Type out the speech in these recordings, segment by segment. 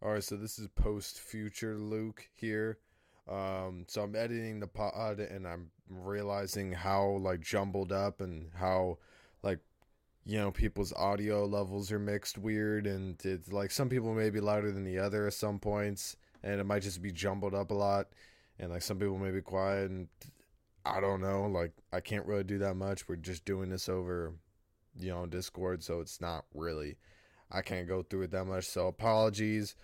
All right, so this is post future Luke here. Um, so I'm editing the pod and I'm realizing how like jumbled up and how like you know people's audio levels are mixed weird and it's like some people may be louder than the other at some points and it might just be jumbled up a lot and like some people may be quiet and I don't know like I can't really do that much. We're just doing this over you know Discord, so it's not really I can't go through it that much. So apologies.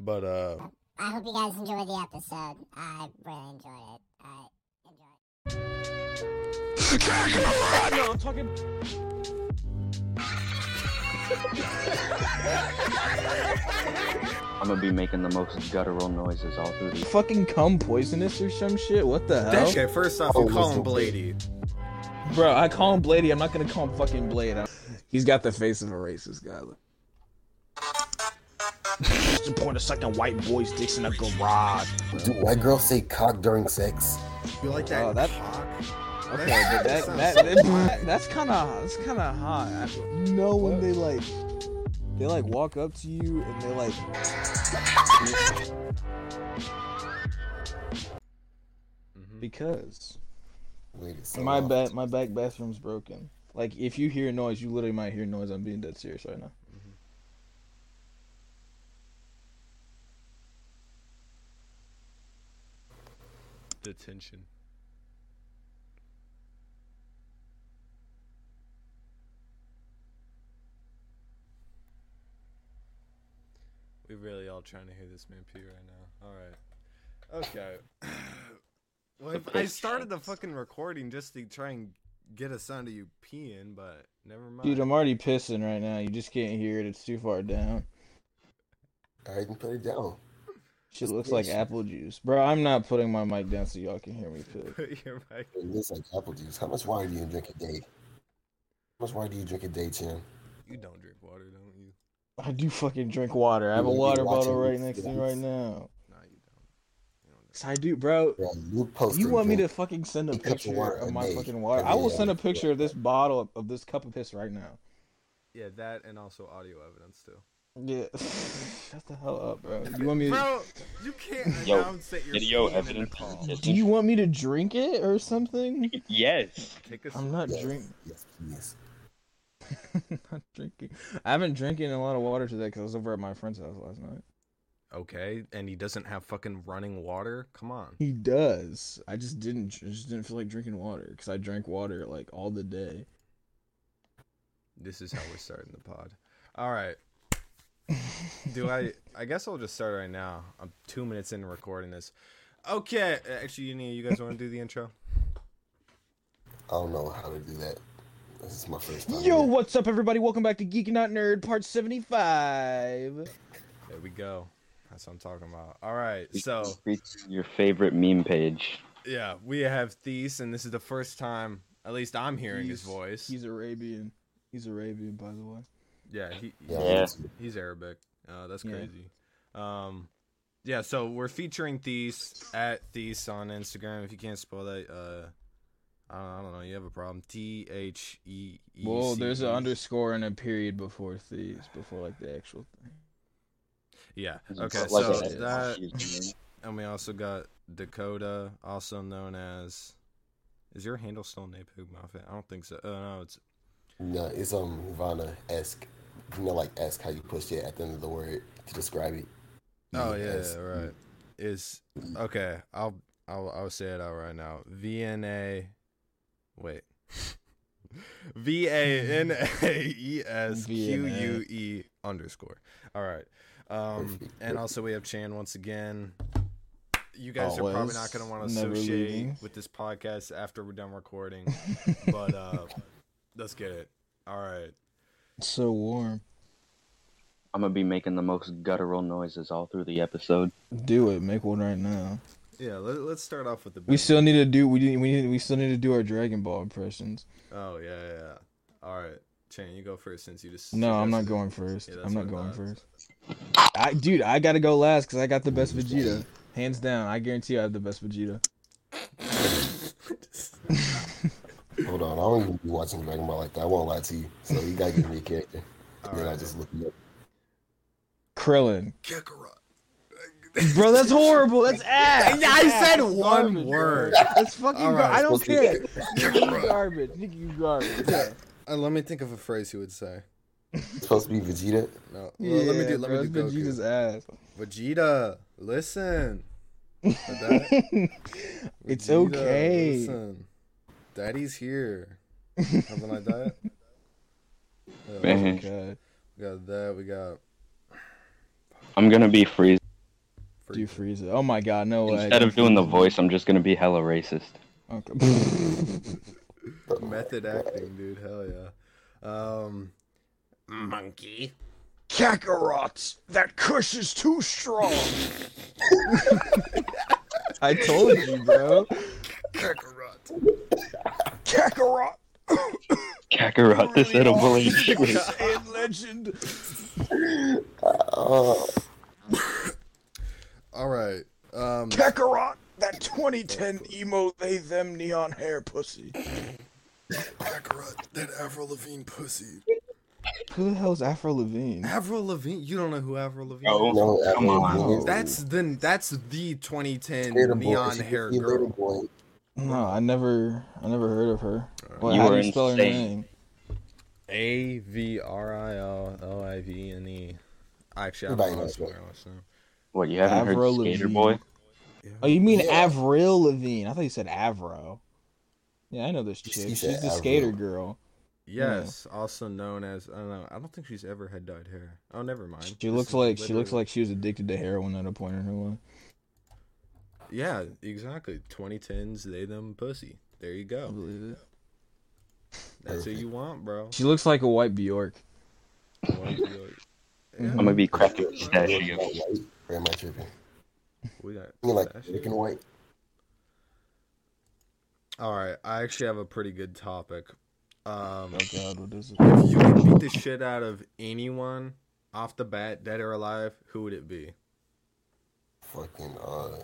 But uh I hope you guys enjoyed the episode. I really enjoyed it. I enjoyed No, I'm talking. I'm gonna be making the most guttural noises all through the. Fucking cum poisonous or some shit. What the hell, Okay, first off, Oh, you call him Blady. bro? I call him Blady. I'm not gonna call him fucking Blade. I- He's got the face of a racist guy. Look. Support a second white boys' dicks in a garage. Do white girls say cock during sex? You like that? Oh, that- cock? Okay, but that, that, that that's kind of that's kind of hot. I- You know when they like they like walk up to you and they like Mhm. because Wait, it's so my off. back my back bathroom's broken. Like if you hear noise, you literally might hear noise. I'm being dead serious right now. Detention. We really all trying to hear this man pee right now. All right. Okay. well, if I started the fucking recording just to try and get a sound of you peeing, but never mind. Dude, I'm already pissing right now. You just can't hear it. It's too far down. I didn't put it down. Shit Just looks like apple juice, bro. I'm not putting my mic down so y'all can hear me piss. Put your mic. It looks like apple juice. How much water do you drink a day? How much water do you drink a day, Chin? You don't drink water, don't you? I do fucking drink water. I have a You be water bottle right next to me right now. No, you don't. You don't Yes, I do, bro. Yeah, Luke. You want me to fucking send a a cup of picture of my day. fucking water? Every I will day. send a picture of this bottle of, of this cup of piss right now. Yeah, that and also audio evidence too. Yeah. Shut the hell up, bro. You want me to, Bro, you can't Yo, announce that you're video in the evidence Do you want me to drink it or something? Yes. Take a I'm not Yes, drinking. Yes, please. not drinking. I haven't drinking a lot of water today because I was over at my friend's house last night. Okay, and he doesn't have fucking running water. Come on. He does. I just didn't. I just didn't feel like drinking water because I drank water like all the day. This is how we're starting the pod. All right. Do I? I guess I'll just start right now. I'm two minutes in recording this. Okay. Uh, actually, you need. You guys want to do the intro? I don't know how to do that. This is my first time. Yo, here. what's up, everybody? Welcome back to Geeking Out Nerd, part seventy-five. There we go. That's what I'm talking about. All right. So your favorite meme page. yeah, we have Thies, and this is the first time, at least I'm hearing his voice. He's Arabian. He's Arabian, by the way. Yeah, he, Yeah. Yeah. He's Arabic. Uh, that's Yeah. crazy. Um, yeah. So we're featuring Thies at Thies on Instagram. If you can't spell that, uh, I don't, I don't know. You have a problem. T H E E. Well, there's an underscore and a period before thieves, before like the actual thing. Yeah. Okay. So that, and we also got Dakota, also known as. Is your handle still Napug Muffin? I don't think so. Oh no, it's No, it's um Ivana esque. You know, like ask how you push it at the end of the word to describe it. Oh yeah, right. Is okay. I'll I'll I'll say it out right now. V N A. Wait. V A N A E S Q U E underscore. All right. Um, and also we have Chan once again. You guys are probably not going to want to associate leaving. with this podcast after we're done recording, but uh, let's get it. All right. So warm. I'm gonna be making the most guttural noises all through the episode. Do it. Make one right now. Yeah. Let, let's start off with the. We still need to do. We need. We need. We still need to do our Dragon Ball impressions. Oh yeah, yeah. yeah. All right, Chan, you go first since you just. No, I'm not going first. Yeah, I'm not going first. I, dude, I gotta go last because I got the best Vegeta, hands down. I guarantee you I have the best Vegeta. Hold on, I don't even be watching Dragon Ball like that. I won't lie to you. So you gotta give me a character. All then I just look it up. Krillin. Kakarot. Bro, that's horrible. That's ass. I That's said ass. one Garbage, word. bro. That's fucking. All gar- I don't care. You garbage. Nigga, you garbage. Yeah. Uh, let me think of a phrase you would say. It's supposed to be Vegeta. No, well, let me do. Let bro, me do that's Goku. Vegeta's ass. Vegeta, listen. Like that? It's okay. Listen. Daddy's here. Something like that. Yeah, Man. God. we got that. We got. I'm gonna be Frieza. Do Frieza. Oh my god, no way. Instead of doing the voice, I'm just gonna be hella racist. Okay. Method acting, dude. Hell yeah. Um, monkey. Kakarot, that kush is too strong. I told you, bro. Kakarot. Kakarot, Kakarot, this edible ain't shit. Saiyan legend. Oh, All right. Um, Kakarot, that 2010 emo they them neon hair pussy. Kakarot, that Avril Lavigne pussy. Who the hell's Afro Levine? Avril Lavigne. You don't know who Avril Lavigne Oh, no, come on. That's the that's the 2010 Later neon She- hair she later girl. Boy. No, I never, I never heard of her. Well, You how do you spell her insane. name? A V R I L L I V N E. Actually, I Everybody don't know knows what that. last name. What, you haven't Avril heard Skater Lavigne. Boy? Oh, you mean Yeah. Avril Lavigne? I thought you said Avro. Yeah, I know this She chick. She's said the Avril. skater girl. Yes, also known as I don't know. I don't think she's ever had dyed hair. Oh, never mind. She This looks is like she looks like she was addicted to heroin at a point in her life. Yeah, exactly. 2010s they them pussy. There you I go. believe it. That's who you want, bro. She looks like a white Bjork. White Bjork. Yeah, I'm gonna be cracking White, pistachio. white, or am I tripping? we got. I mean, like pistachio. black and white. All right, I actually have a pretty good topic. Um, Oh God, what is it? if you could beat the shit out of anyone off the bat, dead or alive, who would it be? Fucking uh,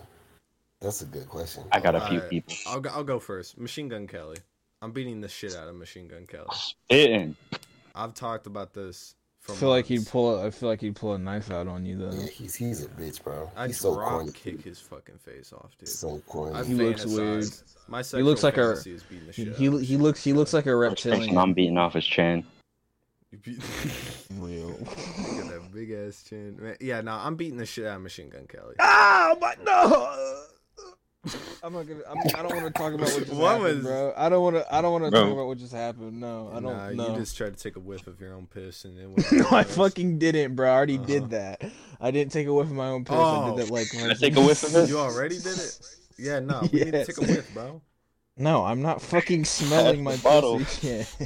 that's a good question. I got a few Alright, people. I'll go, I'll go first. Machine Gun Kelly. I'm beating the shit out of Machine Gun Kelly. Spitting. I've talked about this for I feel like he'd pull. A, I feel like he'd pull a knife out on you though. Yeah, he's he's a bitch, bro. I'd He's so corny. kick his fucking face off, dude. So corny. I He looks weird. My He looks like a- is beating the He shit he, out of he looks he looks like a reptilian. I'm beating off is Chan. You beat- Real. Look at that big ass chin. Man, yeah, no, I'm beating the shit out of Machine Gun Kelly. Ah, my no. I'm not gonna. I'm, I don't want to talk about what just What happened, was- bro. I don't want to. I don't want to talk about what just happened. No, I don't. nah, no. you just tried to take a whiff of your own piss and it went no, I fucking didn't, bro. I already Uh-huh. did that. I didn't take a whiff of my own piss. I Oh. did that like. Can I take a whiff of this? You already did it? Yeah, no, we need to take a whiff, bro. No, I'm not fucking smelling my the bottle. pussy. yet.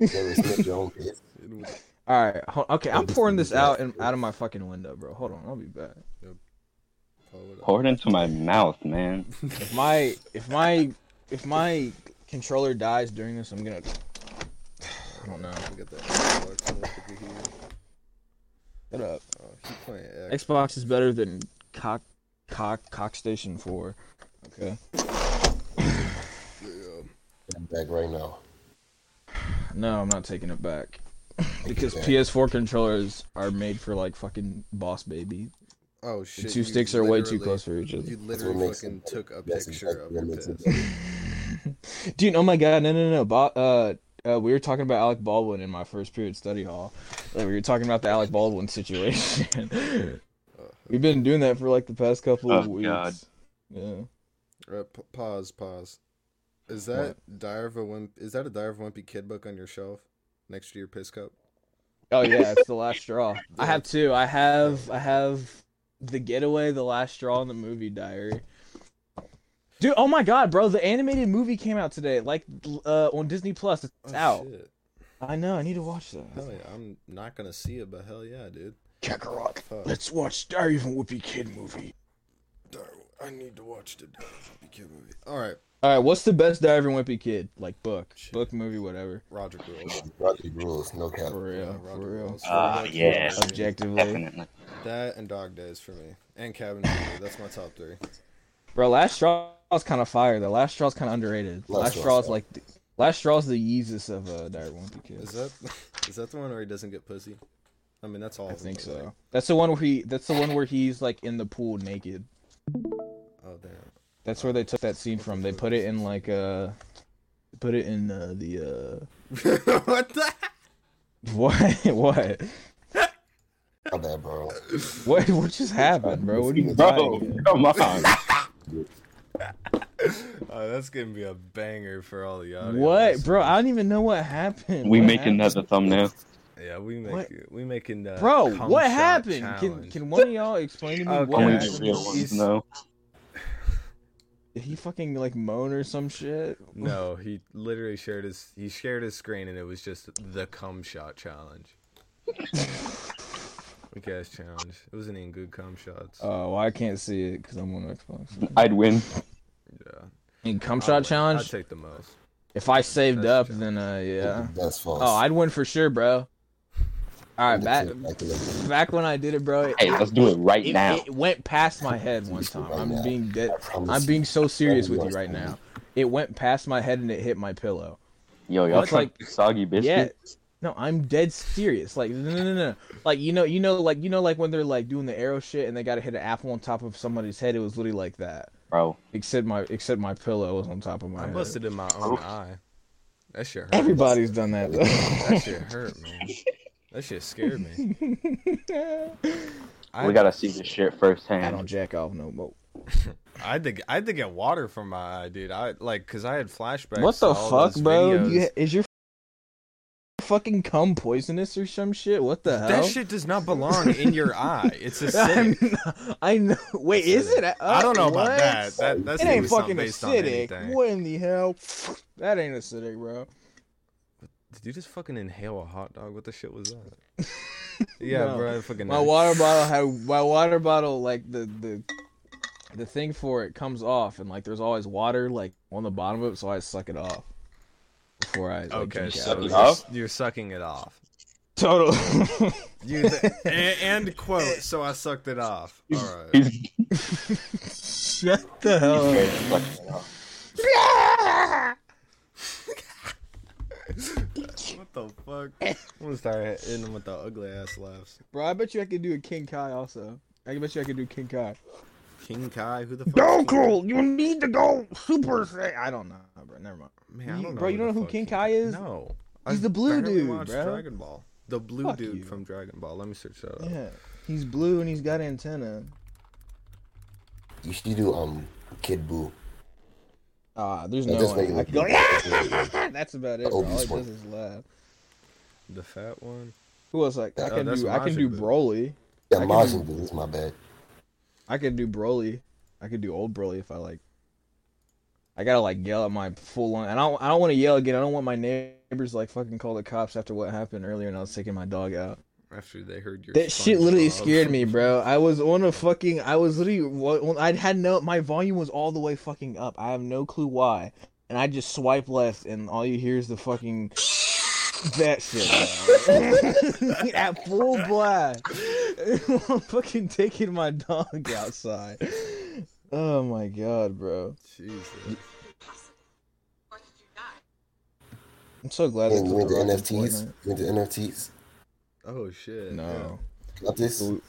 Never sniffed your own piss. It All right, hold, okay. I'm pouring this out and out of my fucking window, bro. Hold on, I'll be back. What Pour it into my mouth, man. If my if my if my controller dies during this, I'm gonna. I don't know. up? We got that Xbox on the sticker here. Shut up. Oh, keep playing X. Xbox is better than cock cock cock station four. Okay. Yeah. I'm back right now. No, I'm not taking it back. Because back. PS4 controllers are made for like fucking boss baby. Oh shit! The two sticks are way too close for each other. You literally fucking it- took a picture of what your makes piss. Dude, oh my god, no, no, no. Bo- uh, uh, we were talking about Alec Baldwin in my first period study hall. Like, we were talking about the Alec Baldwin situation. We've been doing that for like the past couple of Oh, weeks. God. Yeah. Uh, p- pause, pause. Is that Dire of a Wimp? Is that a Dire of a Wimpy kid book on your shelf next to your piss cup? Oh yeah, it's the last straw. I have two. I have I have the getaway, the last straw, and the movie diary. Dude, oh my god, bro! The animated movie came out today, like uh, on Disney Plus. It's Oh, out. Shit. I know. I need to watch that. Hell yeah, I'm not gonna see it, but hell yeah, dude. Kakarot. Fuck. Let's watch Diary of a Whoopi Kid movie. Dire- I need to watch the Dire Wimpy kid movie. All right, All right, what's the best Diary of Wimpy Kid? Like book, Shit. book, movie, whatever. Rodrick Rules. Rodrick Rules, no cap. For real, Roger for real. Grills. Ah, Roger yeah. Objectively, Definitely. That and Dog Days for me, and Cabin Fever. That's my top three. bro. Last Straw's kind of fire. The Last Straw's kind of underrated. Last Last Straw's Straw's like, the, Last Straw's the Yeezus of uh, Diary of Wimpy Kid. Is that is that the one where he doesn't get pussy? I mean, that's all. I think so. like- That's the one where he. That's the one where he's like in the pool naked. Oh damn. That's where they took that scene from. They put it in like uh, put it in uh, the uh. what the? What? what? My bad, bro. What? What just happened, bro? What are you Bro, dying at? come on. Oh, that's gonna be a banger for all the audio. What, bro? I don't even know what happened. we What making that the thumbnail. Yeah, we make What? we making the Bro, what happened? Can challenge. can one of y'all explain to me Okay. what Only Yeah, the happened? real ones he's- know. Did he fucking like moan or some shit? No, he literally shared his he shared his screen and it was just the cum shot challenge. Weak ass challenge. It wasn't even good cum shots. Oh, well, I can't see it because I'm on Xbox. I'd win. yeah. In cum I'll shot win. challenge, I'd take the most. if I saved That's up, then uh, yeah. That's false. Oh, I'd win for sure, bro. All right, back Back in the- back when I did it, bro. It, Hey, let's do it right it, now. it went past my head one time. Right I'm now. being dead. I promise I'm being so serious with you you right now. It went past my head and it hit my pillow. Yo, y'all It's trying like- soggy biscuit? Yeah. No, I'm dead serious. Like no, no, no, no. Like you know, you know, like you know, like when they're like doing the arrow shit and they gotta hit an apple on top of somebody's head. It was literally like that. Bro, Except my except my pillow was on top of my I head. busted in my own eye. That shit hurt. Everybody's done that. Though. That shit hurt, man. That shit scared me. I, we gotta see this shit firsthand. I don't jack off no more. I had to I had to get water from my eye, dude. I like because I had flashbacks. What the all fuck, bro? You, is your fucking cum poisonous or some shit? What the hell? That shit does not belong in your eye. It's I'm acidic. not- I know. Wait, is it? Uh, I don't know about that. That that's It ain't fucking based on acidic. anything. What in the hell? That ain't acidic, bro. Did you just fucking inhale a hot dog? What the shit was that? yeah, No. bro. I fucking My water bottle had my water bottle like the the the thing for it comes off and like there's always water like on the bottom of it, so I suck it off before I like, Okay, drink so out of it it. you're, off? you're sucking it off. Total. You th- and, and quote. So I sucked it off. All right. He's Shut the hell up. What the fuck? I'm gonna start hitting them with the ugly ass laughs. Bro, I bet you I could do a King Kai also. I bet you I could do King Kai. King Kai, who the fuck? Goku, you need to go Super Saiyan. I don't know, bro. Never mind. Man, I don't know bro, you don't know who fuck King Kai is? No. He's I the blue dude, bro. Dragon Ball. The blue Fuck dude you. from Dragon Ball. Let me search that up. Yeah, he's blue and he's got antenna. You should do um Kid Buu. Ah, there's no just way. regular I could go. people. That's about it. The Bro. All he does is laugh. The fat one. Who else? Like I Oh, can that's do. I can do Broly. Yeah, I can Majin Buu. That's my bad. I could do Broly. I could do old Broly if I like. I gotta like yell at my full on. And I don't. I don't want to yell again. I don't want my neighbors like fucking call the cops after what happened earlier and I was taking my dog out. After they heard your That shit literally SpongeBob. scared me, bro. I was on a fucking. I was literally. I had no. My volume was all the way fucking up. I have no clue why. And I just swipe left, and all you hear is the fucking. That shit. At full blast. I'm fucking taking my dog outside. Oh my god, bro. Jesus. I'm so glad they And put you the into NFTs? Fortnite. You into NFTs? Oh shit. No. Not this? Ooh.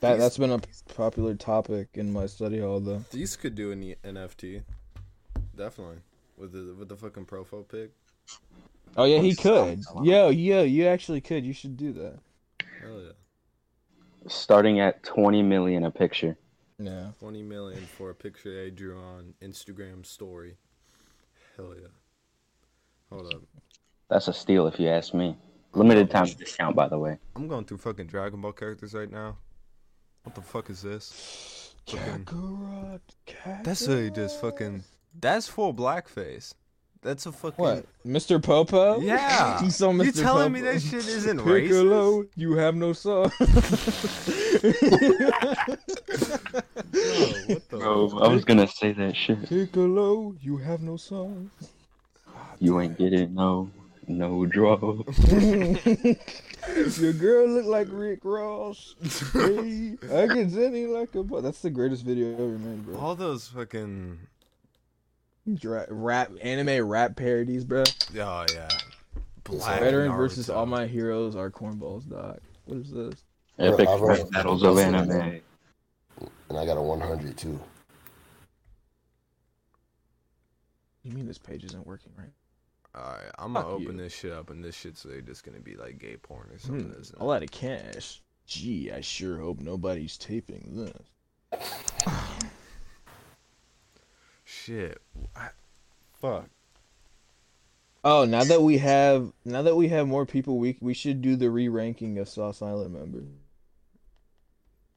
That that's been a popular topic in my study hall though. These could do an NFT. Definitely. With the with the fucking profile pic. Oh yeah, he could. Yo, yo, you actually could. You should do that. Hell yeah. Starting at 20 million a picture. Yeah. Twenty million for a picture I drew on Instagram story. Hell yeah. Hold up. That's a steal if you ask me. Limited time discount, by the way. I'm going through fucking Dragon Ball characters right now. What the fuck is this? Fucking- Kakarot. That's a just fucking. That's full blackface. That's a fucking. What, Mr. Popo? Yeah. you Mr. You telling me that shit isn't racist? Piccolo, you have no son. Bro, what the? Bro, I was gonna say that shit. Piccolo, you have no son. You ain't getting no, no draw. Your girl look like Rick Ross. Hey, I can send you like a. bu- That's the greatest video ever made, bro. All those fucking. Dra- rap, anime rap parodies, bro. Oh yeah. Black Veteran versus all my heroes are cornballs, doc. What is this? Epic I've rap battles of I've anime. that. And I got a 100 too. You mean this page isn't working right? Alright, I'm gonna Fuck open you. this shit up, and this shit's like, just gonna be like gay porn or something, Hmm, isn't a lot of cash. Gee, I sure hope nobody's taping this. Shit. I, fuck. Oh, now that we have now that we have more people, we we should do the re-ranking of Sauce Island members.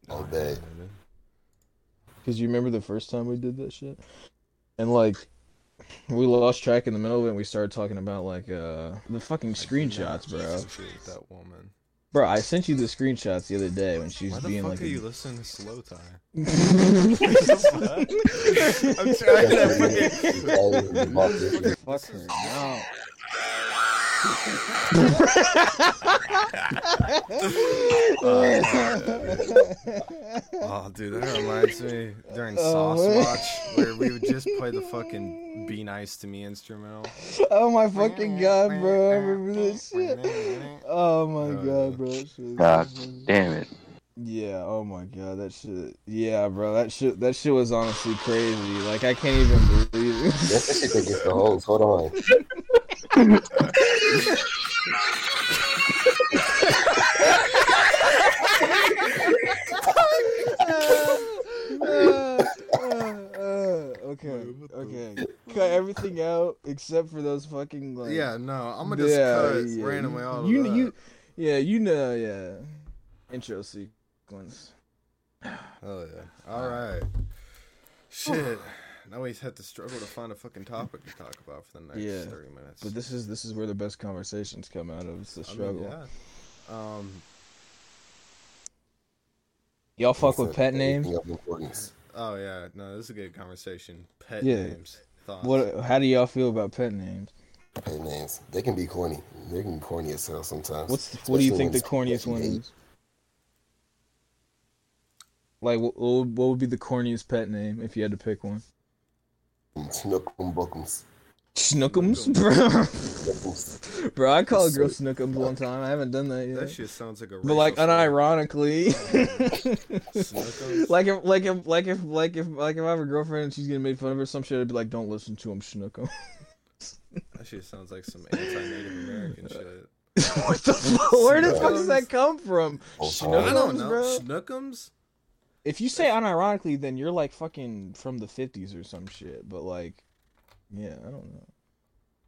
Oh, bad. Cause you remember the first time we did that shit, and like we lost track in the middle of it. and We started talking about like uh the fucking screenshots, bro. Associate with that woman. Bro, I sent you the screenshots the other day when she was Why the being fuck like. are a- you listening to Slowthai? I'm I'm trying to Fuck her. No. Oh, oh, dude, that reminds me during Oh, Sauce. Watch where we would just play the fucking "Be Nice to Me" instrumental. oh my fucking god, bro! I remember this shit. Oh my god, bro! That. God damn it. Yeah. Oh my god, that shit. Yeah, bro. That shit. That shit was honestly crazy. Like I can't even believe it. That's the shit that gets the hoes. Hold on. okay. Okay. Cut everything out except for those fucking like. Yeah, no, I'm gonna just Yeah, cut yeah. randomly all you, of that. you, yeah, you know, yeah. Intro sequence. Oh yeah. All right. Shit. Now we have to struggle to find a fucking topic to talk about for the next Yeah. thirty minutes. But this is this is where the best conversations come out of. It's the I mean, struggle. yeah. Um. Y'all fuck with pet names. anything of importance. Oh yeah. No, this is a good conversation. Pet Yeah. names. Thoughts. What? How do y'all feel about pet names? Pet names. They can be corny. They can be corny as hell sometimes. What's what do you think the corniest one is? Like, what, what what would be the corniest pet name if you had to pick one? Snookums, bookums. Snookums, bro. Bro, I called a girl Snookums one time. I haven't done that yet. That shit sounds like a. but like racial slur. unironically, like if like if like if like if like if I have a girlfriend and she's getting made fun of or some shit, I'd be like, don't listen to him, Snookum. That shit sounds like some anti-Native American shit. what the fuck? Where the fuck does that come from? Oh, I Snookums, don't know. bro. Snookums? If you say unironically, then you're like fucking from the fifties or some shit. But like, yeah, I don't know.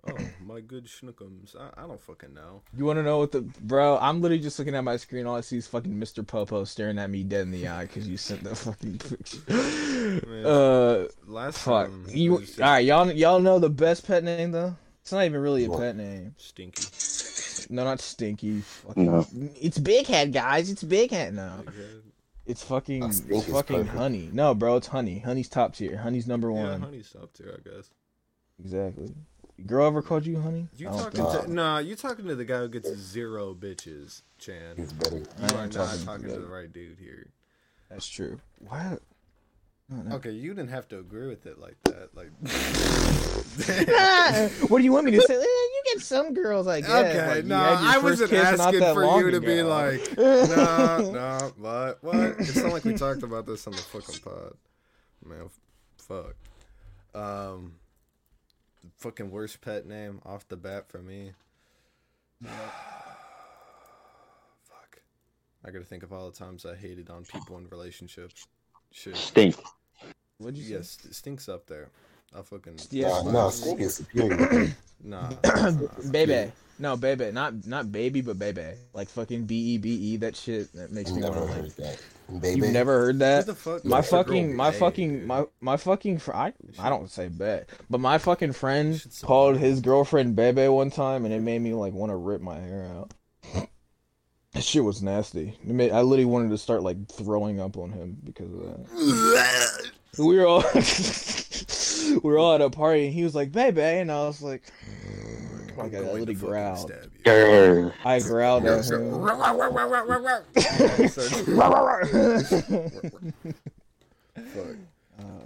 Oh, my good Schnookums. I, I don't fucking know. You want to know what the bro? I'm literally just looking at my screen. All I see is fucking Mr. Popo staring at me dead in the eye because you sent that fucking picture. Uh, Last fuck. time You all was just right? Y'all y'all know the best pet name though. It's not even really a What? pet name. Stinky. No, not Stinky. Fucking, No. It's Big Head, guys. It's Big Head. No, Egghead. It's fucking it's fucking perfect. Honey. No, bro, it's Honey. Honey's top tier. Honey's number Yeah, one. honey's top tier, I guess. Exactly. Girl ever called you Honey? You talking think to nah? You talking to the guy who gets zero bitches, Chan. He's better. You I are not talking to talking the to the right dude here. That's true. What? No, no. Okay, you didn't have to agree with it like that. Like, what do you want me to say? Eh, you get some girls, I guess. okay, Like, no, had I wasn't asking for you to be like, no, no, what, what? It's not like we talked about this on the fucking pod, man. Fuck. Um, fucking worst pet name off the bat for me. Fuck. I gotta think of all the times I hated on people in relationships. Shit. Stink. What'd you say? Yes, it stinks up there. I fucking Yeah. Nah, no, Stink is superior. Nah. baby. No, baby. Not not baby, but baby. Like fucking B E B E. That shit that makes me Never want to heard like. that. Baby. You've never heard that? The fuck? My makes a girl fucking, my fucking, my my fucking. Fr- I I don't say bet, but my fucking friend called his girlfriend Bebe one time, and it made me like want to rip my hair out. That shit was nasty. It made, I literally wanted to start like throwing up on him because of that. we were all we were all at a party, and he was like Bebe, and I was like, I'm like I going to literally fucking growled. stab you. Grr. I growled at him. Fuck.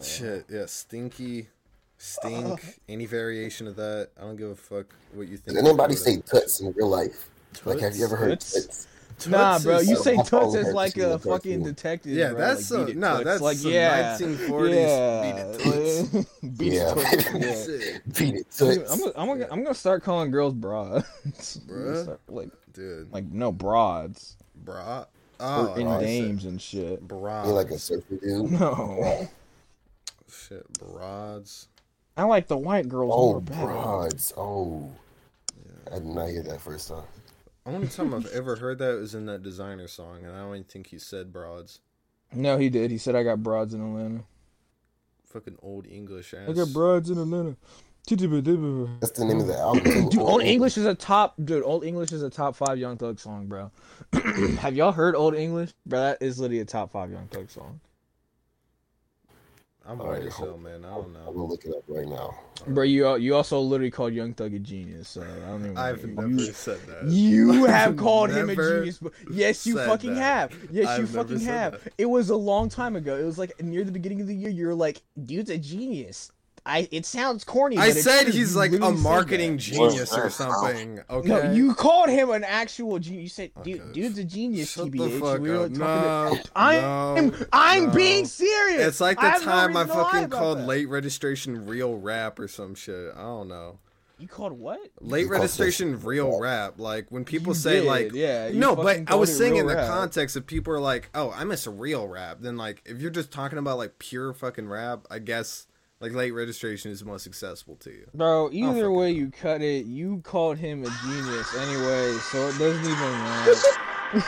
Shit, yeah, stinky, stink, any variation of that. I don't give a fuck what you think. Does anybody say tuts in real life? Like, have you ever heard Toots? Tuts? Nah, bro, you say I've Toots only as like a fucking before. detective. Yeah, bro. that's like, some- beat no, Toots. that's like some yeah, 1940s yeah, beat it, like, beat it, Yeah. Toots, yeah. Shit, Beat it. I'm, gonna, I'm gonna, I'm gonna start calling girls broads. I'm Bruh? like, dude. like no broads Bra. or Oh, in I said names and shit. Bra. You like a surfer dude? No, Shit, broads. I like the white girls Oh, more better. broads. Oh. I did not hear that first time. Only time I've ever heard that was in that Desiigner song, and I don't even think he said broads. No, he did. He said I got broads in Atlanta. Fucking old English ass. I got broads in Atlanta. Dude, That's the name of the album. too. Old English is a top. Dude, Old English is a top five Young Thug song, bro. Have y'all heard Old English, bro? That is literally a top five Young Thug song, I'm All white right, as hell, man. I don't know. I'm gonna look it up right now. bro. You you also literally called Young Thug a genius. So I don't even. I've you, never said that. You have called him a genius. Yes, you fucking that. have. Yes, you I've never fucking have. that. It was a long time ago. It was like near the beginning of the year. You were like, "Dude's a genius." I. It sounds corny. I but it's said he's like a marketing genius or something. Okay. No, you called him an actual genius. You said, "Dude, Okay. dude's a genius." Shut the fuck we were up. No, to- I'm, no, I'm no. being serious. It's like I the no time I reason to lie fucking called that. late registration real rap or some shit. I don't know. You called what? Late You registration real rap. rap. Like when people You say did, like yeah, no, but I was saying in the rap. context of people are like, oh, I miss a real rap. Then like if you're just talking about like pure fucking rap, I guess like late registration is most accessible to you. Bro, either fucking way you cut it, you called him a genius anyway, so it doesn't even matter.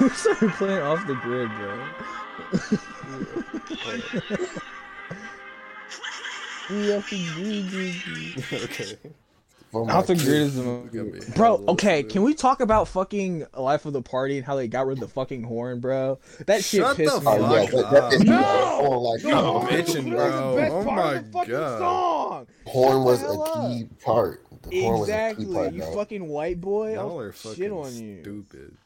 we started playing off the grid, bro. We off the grid, grid, grid. okay. Oh my Off the God. grid is the movie. Bro, okay, can we talk about fucking Life of the Party and how they got rid of the fucking horn, bro? That shit Shut pissed the me Oh off. yeah, Fuck that, that up. pissed me No! off. Horn, like, You're no, bitching, That was the best Oh part my of the fucking God. song. Horn was Shut the hell a key part. The horn was a Exactly, key part, you bro. fucking white boy. Y'all I'll are shit fucking on you. stupid.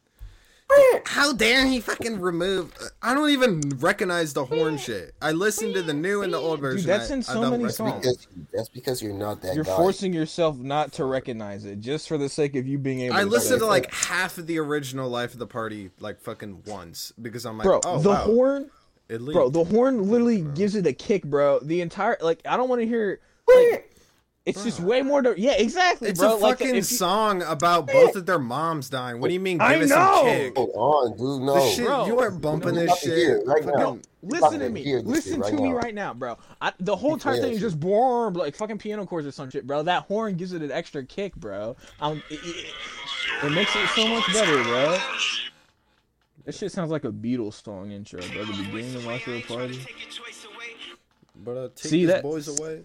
How dare he fucking remove? I don't even recognize the horn shit. I listened to the new and the old version. that's I- in I so don't many recognize songs. Because, that's because you're not that You're guy. forcing yourself not to recognize it just for the sake of you being able. I to listened say to it. like half of the original Life of the Party like fucking once because I'm like, bro, oh the wow, horn, it leaked. bro, the horn literally gives it a kick, bro. The entire like, I don't want to hear. Like, it's just way more. To, yeah, exactly, It's bro. a like, fucking if you- song about both of their moms dying. What do you mean? Give I us know! some kick. Hold on, dude. No. The shit, Bro. you are bumping No, this you're about to hear shit. it right now. Listen to me. Listen shit to right me now. right now, bro. I, the whole entire play thing that is just boom, like fucking piano chords or some shit, bro. That horn gives it an extra kick, bro. Um, it, it, it makes it so much better, bro. That shit sounds like a Beatles song intro, bro. The beginning of Life of the Party. But uh, take See these that- boys away.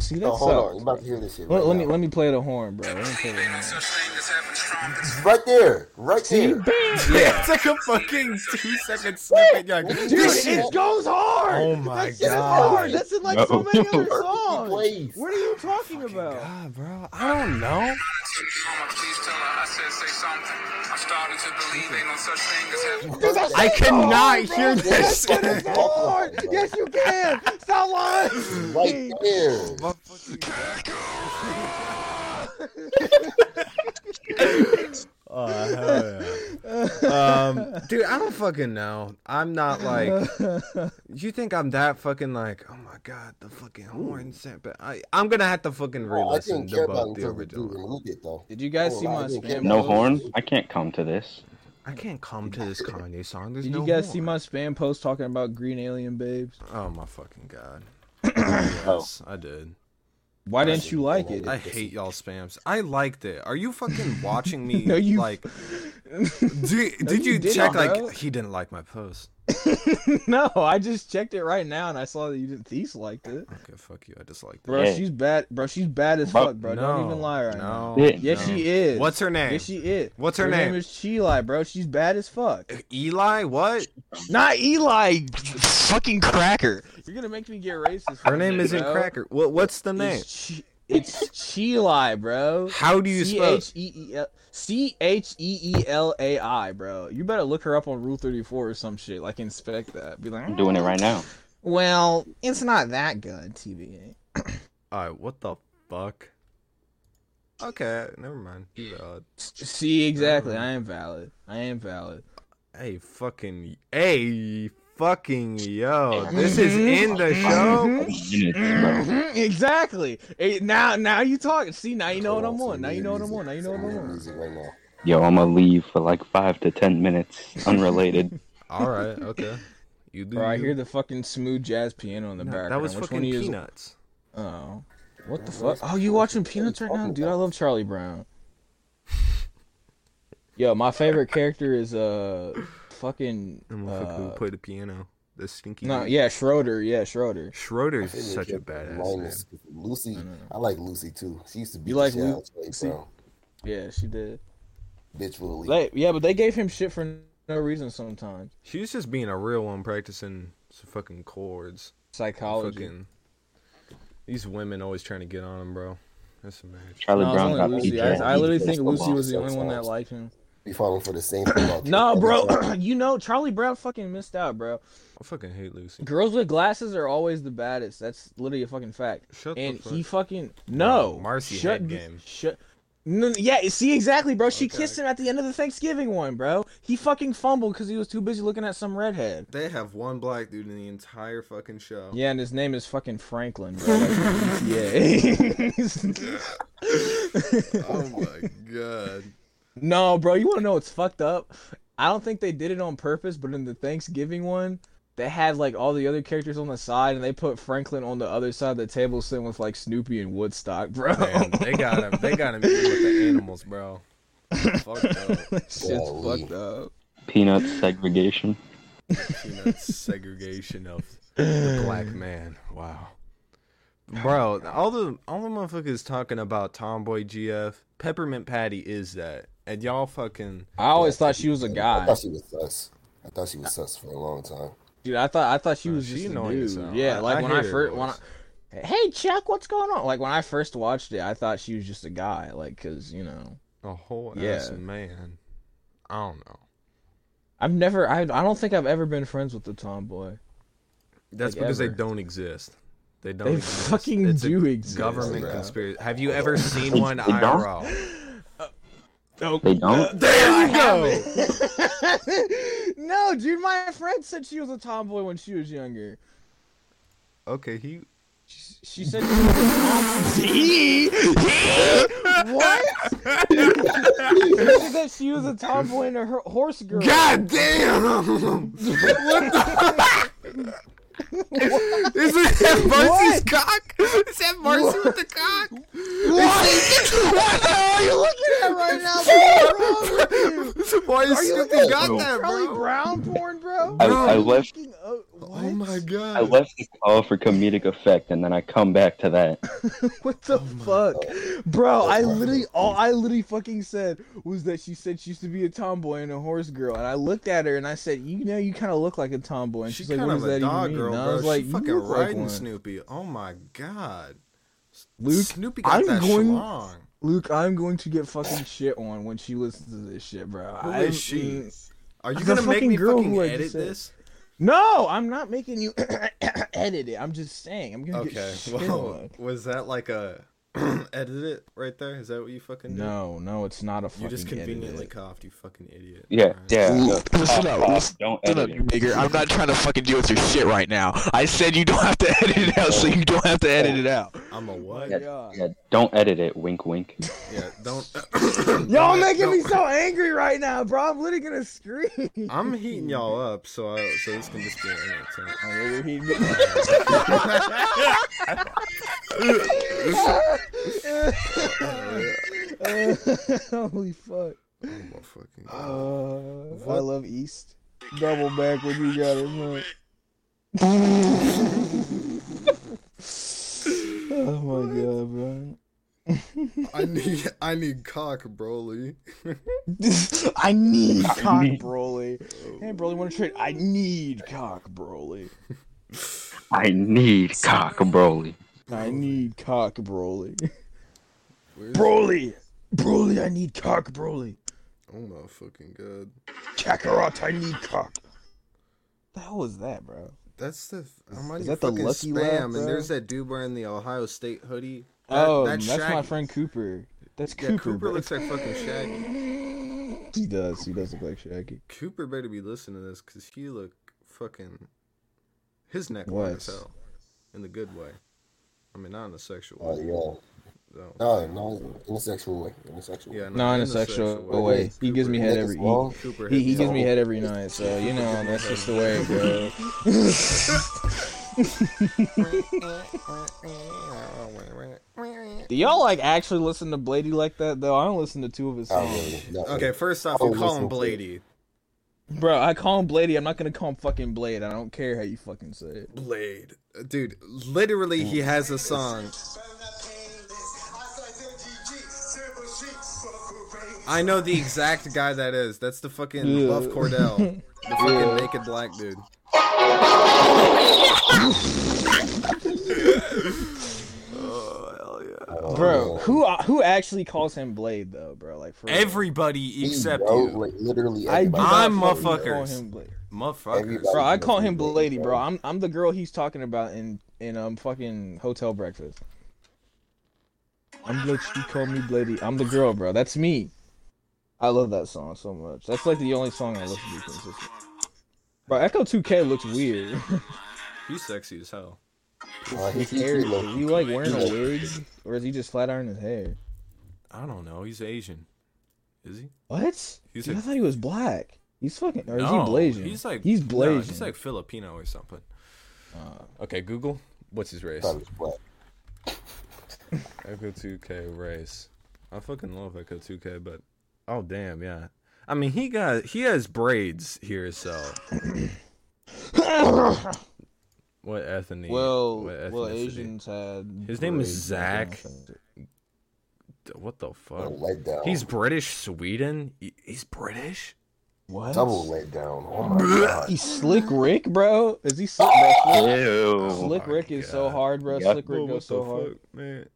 See that Oh, hold on. sucks. You're about to hear this shit. Let, right let me let me play the horn, bro. Let me play the horn. Right there. Right See, there. bam. Yeah, it's like a fucking two second snippet. You're Dude, this it goes hard. Oh my that shit is God. hard. That's in like so many other songs. placed. What are you talking about? God, bro, I don't know. I cannot hear this. it is hard. Yes, you can. Stop lying. Right there. Oh hell yeah. um, dude, I don't fucking know. I'm not like. You think I'm that fucking like? Oh my god, the fucking horn set. But I, I'm gonna have to fucking Oh, I re-listen didn't to care about both it the until the dude original. removed it, though. Did you guys Oh, see my spam? No post? horn? I can't come to this. I can't come to this Kanye song. There's Did no you guys horn. see my spam post talking about green alien babes? Oh my fucking god. Oh. yes, I did. Why didn't you like it? I hate y'all spams. I liked it. Are you fucking watching me? No, you- like. Did, did you you check like he didn't like my post? no, I just checked it right now and I saw that you didn't Thies liked it. Okay, fuck you. I disliked it. Bro, Hey. she's bad. Bro, she's bad as Bro, fuck, bro. Don't even lie right now. no, Yeah. Yes, no. she is. What's her name? Yes, she is. What's her name? Her name is Chili, bro. She's bad as fuck. Uh, Eli? What? Not Eli. Fucking cracker. You're gonna make me get racist. Her name minute, isn't bro. Cracker. What? What's the name? It's, Chi- it's Chili, bro. How do you C spell? H L C H E E L A I, bro. You better look her up on Rule Thirty Four or some shit. Like inspect that. Be like, I'm doing it right now. Ah. Well, it's not that good, TBA. Alright, what the fuck? Okay, never mind. You. See, exactly. I am valid. I am valid. Hey, fucking, hey, fucking, yo, mm-hmm. this is in the mm-hmm. show. Minutes, bro. exactly. Hey, now, now you talking. See, now you know what I'm on, on. Now you know what I'm on. Now you know what I'm on. Music right now. Yo, I'm gonna leave for like five to ten minutes, unrelated. All right, okay. You do. Bro, I hear the fucking smooth jazz piano in the No, background. that was Which fucking one of you is- peanuts. Oh, what the fuck? Oh, you watching Peanuts right now, dude? I love Charlie Brown. Yo, my favorite character is uh, fucking The motherfucker who uh, play the piano. The stinky. no, dude. yeah, Schroeder, yeah, Schroeder. Schroeder's My favorite such a character badass mine man. Lucy. I. I like Lucy too. She used to be You the like shit Lu- out of Charlie Lucy? Brown. Yeah, she did. Bitch really. They, yeah, but they gave him shit for no reason sometimes. She was just being a real one, practicing some fucking chords. Psychology. Fucking. These women always trying to get on him, bro. That's a match. Charlie No, Brown got Lucy. me I, I literally think Lucy was the only one that liked him. Be falling for the same thing. about No, bro, you know Charlie Brown fucking missed out, bro. I fucking hate Lucy. Girls with glasses are always the baddest. That's literally a fucking fact. Shut and the fuck. he fucking no. Marcy shut head game. Shut. No, yeah, see exactly, bro. She Okay. kissed him at the end of the Thanksgiving one, bro. He fucking fumbled because he was too busy looking at some redhead. They have one black dude in the entire fucking show. Yeah, and his name is fucking Franklin, bro. Yeah. oh my god. No, bro. You want to know what's fucked up? I don't think they did it on purpose, but in the Thanksgiving one, they had like all the other characters on the side, and they put Franklin on the other side of the table, sitting with like Snoopy and Woodstock, bro. Man, they got him. They got him with the animals, bro. Fucked up. Shit's Golly. fucked up. Peanut segregation. Peanut segregation of the black man. Wow. Bro, all the all the motherfuckers talking about Tomboy GF, Peppermint Patty is that, and y'all fucking I always Yeah, thought she was a guy, I thought she was sus. I thought she was sus for a long time. dude. I thought I thought she Uh, was she just a annoying dude. hell. Yeah, I- like I when I first when I, hey Chuck, what's going on? Like when I first watched it, I thought she was just a guy, like because you know a whole Yeah. ass man. I don't know. I've never I I don't think I've ever been friends with the tomboy. That's Like because ever. they don't exist. They don't. They exist. fucking It's a do exist. Government bro. conspiracy. Have you ever seen one They don't? IRL? Oh, They don't. Uh, there you go. no, dude, my friend said she was a tomboy when she was younger. Okay, he. She, she said she was a tomboy. He? He? What? she said that she was a tomboy and a her- horse girl. God damn! what the? Is it Marcy's cock? Is that Marcy with the cock? what the hell are you looking at right now, bro? What's wrong with you? Why is Are you Snoopy got at that, Charlie bro? Brown porn, bro? I, I left. Fucking- oh. Oh my god! I left this call for comedic effect, and then I come back to that. What the oh fuck, bro? I literally right. all I literally fucking said was that she said she used to be a tomboy and a horse girl, and I looked at her and I said, "You know, you kind of look like a tomboy." And She's she's like, kind "What of does a that dog even mean?" girl, and I bro. was like, she "You fucking look like riding one." Snoopy. Oh my god. Luke, Snoopy got I'm that going- schlong. Luke, I'm going to get fucking shit on when she listens to this shit, bro. Who I'm- is she? Are you gonna make me girl fucking edit this? No, I'm not making you edit it. I'm just saying. I'm gonna Okay. get shit Well, on. was that like a edit it right there? Is that what you fucking did? No, no, it's not a fucking. You fucking just conveniently it. coughed, you fucking idiot. Yeah, Alright. yeah. Ooh, listen pop, up, pop, listen don't Listen edit up, it. nigger. I'm not trying to fucking deal with your shit right now. I said you don't have to edit it out, so you don't have to edit it oh. out. I'm a what? Yeah, God. yeah, don't edit it. Wink, wink. Yeah, don't. Y'all don't- making me don't- so angry right now, bro. I'm literally gonna scream. I'm heating y'all up, so I, so this can just be an entertainment. Oh, you're heating me- Holy fuck. Oh my fucking god. Uh, I love East. Double back when you got it, man. oh my god, bro. I need I need cock, Broly. I need I cock, need- Broly. Hey, Broly, want to trade? I need cock, Broly. I need cock, Broly. I need cock, Broly. Broly! Broly, I need cock, Broly. Oh my fucking god. Kakarot, I need cock. The hell was that, bro? That's the I'm Is that the lucky spam, laugh, and bro? there's that dude wearing the Ohio State hoodie. That- oh, that's that's my friend Cooper. That's Yeah, Cooper. Cooper bro. looks like fucking Shaggy. He does. He does look like Shaggy. Cooper better be listening to this because he look fucking. His neck long as hell, in the good way. I mean, not in a sexual way. Oh way. yeah. though. No, no, in a sexual way. In a sexual way. Yeah, way. No, in a the sexual way. way. He gives me head every. He, he, he gives me head every night, so you know that's just the way it goes. Do y'all like actually listen to Bladee like that though? I don't listen to two of his songs. really. Okay, first off, I you call him listen to. Bladee. Bro, I call him Bladee. I'm not gonna call him fucking Blade. I don't care how you fucking say it. Blade. Uh, dude, literally, he has a song. I know the exact guy that is. That's the fucking Yeah. Love Cordell. The fucking Yeah. naked black dude. oh, hell yeah. Bro, man. who who actually calls him Blade though, bro? Like for. Everybody He except wrote, you. Like literally I do everybody. not I'm fucking call motherfuckers. Motherfuckers. Everybody- Bro, I call him Blade, Bladee, bro. bro. I'm I'm the girl he's talking about in in um fucking Hotel Breakfast. I'm Blade, she called me Bladee. I'm the girl, bro. That's me. I love that song so much. That's like the only song I listen to consistently. Bro, Ecco2k looks weird. He's sexy as hell. Uh, his he- he hair, is he like wearing a wig? Or is he just flat ironing his hair? I don't know. He's Asian. Is he? What? He's Dude, I thought he was black. He's fucking, or is No, he Blasian? He's like he's no, he's like Filipino or something. Uh, Okay, Google. What's his race? thought he was. Ecco2k race. I fucking love Ecco2k, but oh damn, yeah. I mean, he got he has braids here, so what ethnicity? well, what well. Asians had. His name is braids back Zach. then, I think. What the A fuck? letdown. He's British, Sweden. He's British. What? double letdown. Oh my god. He's Slick Rick, bro. Is he Slick? Bro, Slick, Ew. Slick oh my Rick is so hard, bro. Yep. Slick Rick what goes so the hard. fuck, man?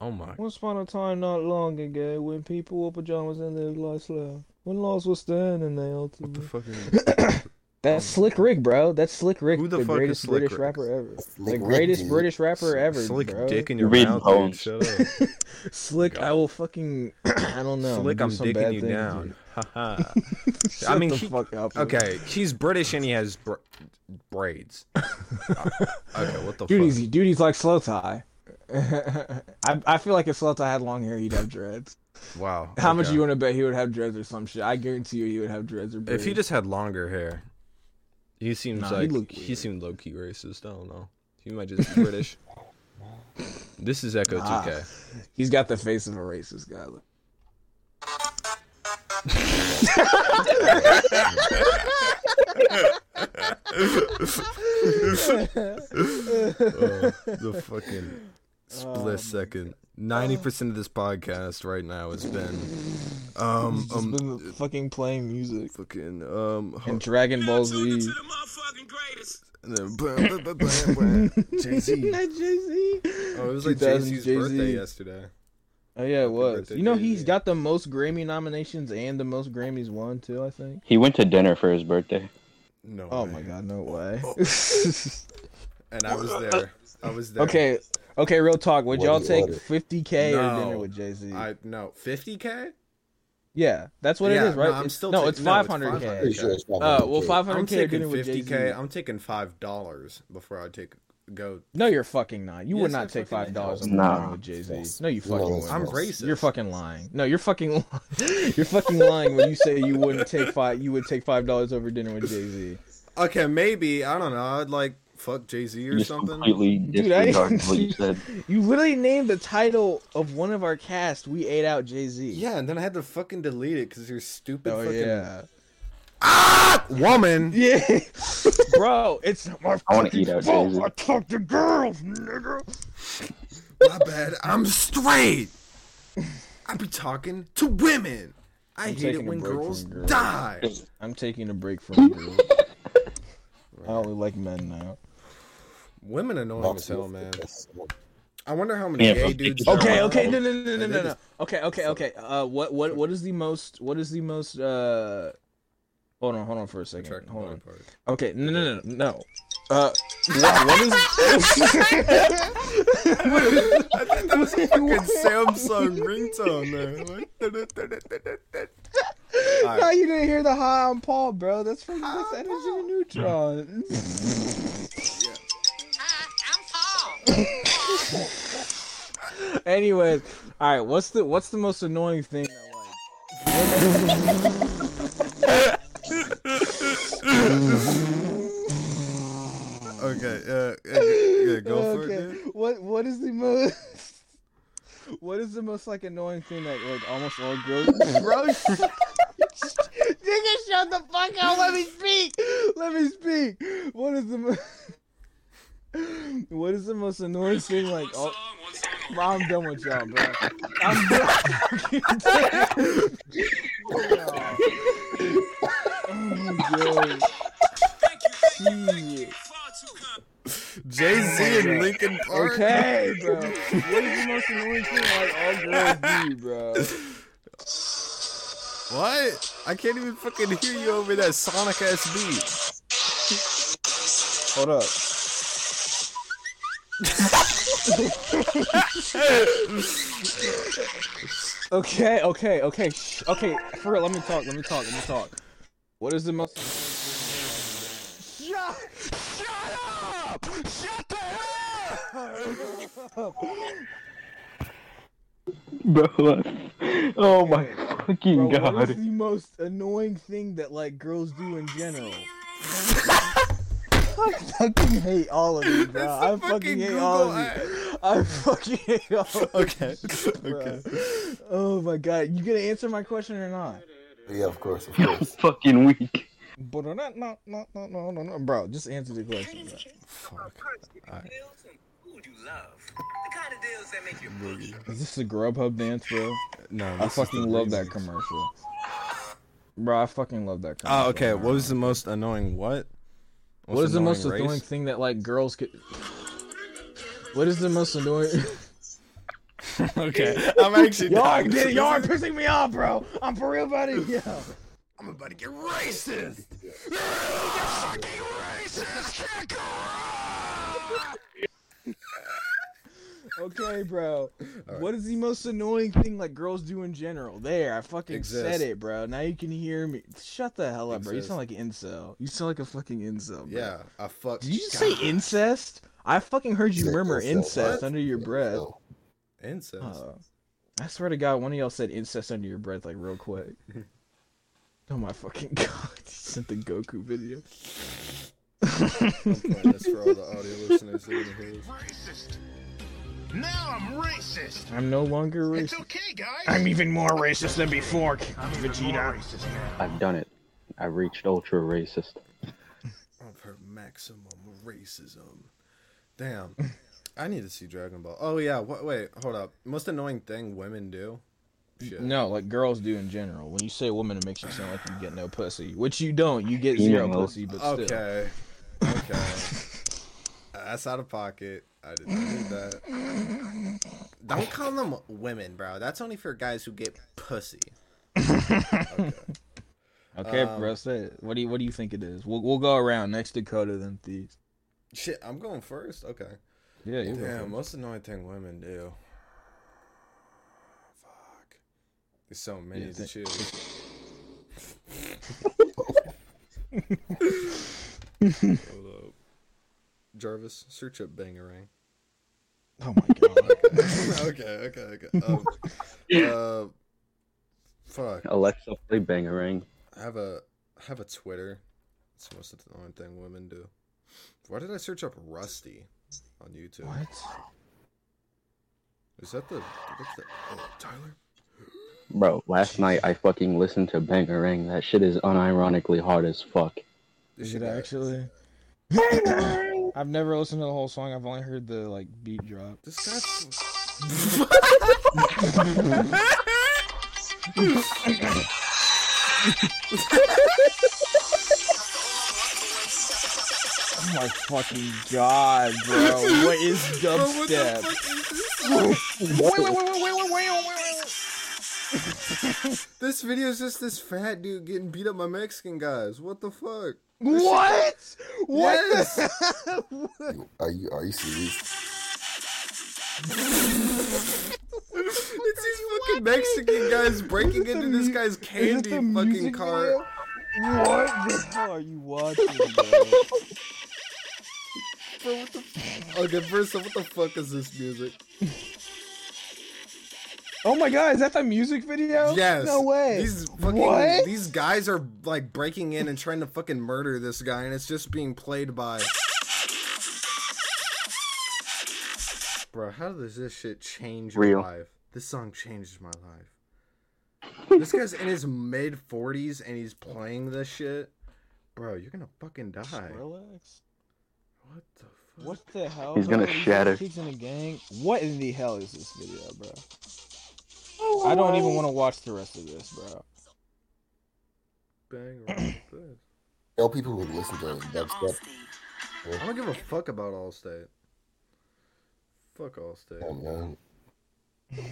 Oh my. Once upon a time, not long ago, when people wore pajamas and lived life slow, when laws were stern and they all What the too. fuck? Is... That's Slick Rick, bro. That's Slick Rick, Who the the, fuck is greatest Slick British Rick? rapper ever. Slick the greatest dude. British rapper ever, Slick bro. dick in your reading mouth, poems. dude. Shut up. Slick, I will fucking. I don't know. Slick, do I'm some dicking you things down. you. Haha. Shut I mean, the he- fuck up. okay, he's British and he has br- braids. Uh, okay, what the Dude, fuck? he's dude, he's like Slowthai. I I feel like if Slowthai had long hair, he'd have dreads. Wow. How much okay. you want to bet he would have dreads or some shit? I guarantee you, he would have dreads or. Braids. If he just had longer hair, he seems Nah, he like look he weird. seemed low key racist. I don't know. He might just be British. this is Echo Nah. 2K. he's got the face of a racist guy. Look. Uh, the fucking split Oh, my second. Ninety percent of this podcast right now has been um He's just um been fucking playing music fucking um and Dragon Ball Z. and then bam, bam, bam, bam, bam. Jay-Z. Not Jay Z. Oh, it was like Jay Z's birthday Jay-Z. yesterday. Oh yeah, it was. You know he's Jay-Z. got the most Grammy nominations and the most Grammys won too. I think. He went to dinner for his birthday. No. Oh way. my god, no way. And I was there. I was there. okay, okay, real talk. Would What y'all take 50k or No. dinner with Jay Z? I no fifty k. Yeah, that's what Yeah, it is, right? no, I'm It's- still no, ta- it's no, it's 500k. Pretty sure it's Uh, well, 500K. 500k I'm taking dinner with Jay fifty Z. k. I'm taking five dollars before I take go. No, you're fucking not. You would Yes, I not take five dollars on Nah. dinner with Jay Z. No, you fucking it's. I'm racist. You're fucking lying. No, you're fucking lying. You're fucking lying when you say you wouldn't take five. You would take five dollars over dinner with Jay Z. Okay, maybe I don't know. I'd like fuck Jay Z or just something. completely Dude, I- disregarded what you said. You literally named the title of one of our cast. We ate out Jay Z. Yeah, and then I had to fucking delete it because you're stupid. Oh fucking... yeah. Ah, woman. Yeah. Bro, it's not my I wanna eat out fault. Jay-Z. I talk to girls, nigga. My bad. I'm straight. I be talking to women. I I'm hate it when girls girls. die. I'm taking a break from girls. I only like men now. Women annoying Not as hell, man. I wonder how many Yeah, gay dudes. Okay, are. okay, no, no, no, no, no, no. Okay, okay, okay. Uh, what, what, what is the most? What is the most? Uh, hold on, hold on for a second. Hold on. Okay, no, no, no, no. Uh, what, what is? I think that was a fucking Samsung ringtone there. Like, no, you didn't hear the high on Paul, bro. That's from that's Energy Neutron. Anyways, all right. What's the what's the most annoying thing that like? okay, uh, yeah, go for it. okay. Dude. What what is the most? What is the most like annoying thing that like almost all girls? Bro, nigga, shut the fuck up. Let me speak. Let me speak. What is the most? What is the most annoying thing like? All... Bro, I'm done with y'all, bro. I'm done. oh my god. Shit. Jay Z and Linkin Park. Okay, bro. What is the most annoying thing like all girls do, bro? What? I can't even fucking hear you over that Sonic ass beat. Hold up. Okay, okay, okay, shh, okay. For real, let me talk. Let me talk. Let me talk. What is the most? Shut! Shut up! Shut the hell up! Bro, oh my fucking Bro, god. is the most annoying thing that like girls do in general? I fucking hate all of you, bro. I fucking, hate all of you. I fucking hate all of you. Okay. Okay. Oh my god. You gonna answer my question or not? Yeah, of course, of course. You're fucking weak. But uh, no, no, no, no, no, no, bro. Just answer the question. Bro. Fuck. Is this a Grubhub dance, bro? No, I fucking love that commercial. Bro, I fucking love that ah, commercial. Oh, okay. What was the most annoying what? What is the most race? annoying thing that like girls could? What is the most annoying? okay, I'm actually. y'all, dying. get, y'all are pissing me off, bro. I'm for real, buddy. Yeah. I'm about to get racist. You're fucking racist. Okay, bro. What is the most annoying thing like girls do in general? There, I fucking Exist. said it, bro. Now you can hear me. Shut the hell up, bro. You sound like an incel. You sound like a fucking incel, bro. Yeah, I fuck. Did you just say incest? I fucking heard you murmur incel, incest what? under your breath. Incest? Uh, I swear to God, one of y'all said incest under your breath, like real quick. oh my fucking god! You sent the Goku video. I'm playing this for all the audio listeners that wanna. Racist. Now I'm racist. I'm no longer racist. It's okay, guys. I'm even more racist than before. I'm even more racist now. I've done it. I reached ultra racist. I've heard maximum racism. Damn. I need to see Dragon Ball. Oh yeah. What? Wait. Hold up. Most annoying thing women do. Shit. No, like girls do in general. When you say woman, it makes you sound like you get no pussy, which you don't. You get zero pussy, but still. Okay. Okay. That's out of pocket. I didn't need that. Don't call them women, bro. That's only for guys who get pussy. Okay. Okay, Um, bro. Say it. What do you What do you think it is? We'll We'll go around next Dakota, then thieves. Shit, I'm going first. Okay. Yeah, you Damn, most annoying thing women do. Fuck. There's so many Yeah, to th- choose. Hold up. Jarvis, search up Bangarang. Oh my god. okay, okay, okay. Um, uh, fuck. Alexa, play Bangarang. I have a I have a Twitter. It's the most annoying thing women do. Why did I search up Rusty on YouTube? what? Is that the what's the oh Tyler? Bro, last night I fucking listened to Bangarang. That shit is unironically hard as fuck. This Is shit it got- actually? I've never listened to the whole song. I've only heard the like beat drop. This guy. Oh my fucking god, bro! What is Bro, what the dubstep? fuck is this? this video is just this fat dude getting beat up by Mexican guys. What the fuck? What? What? Yes. the- Are you are you serious? it's these fucking Mexican guys breaking into the this guy's candy the fucking car. video? What the hell are you watching, bro? Bro, what the f- okay, first of all, what the fuck is this music? Oh my god, is that the music video? Yes. No way. These fucking What? these guys are like breaking in and trying to fucking murder this guy, and it's just being played by. Bro, how does this shit change your Real. life? This song changed my life. this guy's in his mid forties and he's playing this shit. Bro, you're gonna fucking die. Relax. What the fuck? What the hell? He's bro? gonna shatter. He's in a gang. What in the hell is this video, bro? I don't even want to watch the rest of this, bro. Bang around. Tell people who listen to dubstep. I don't give a fuck about Allstate. Fuck Allstate. Oh man.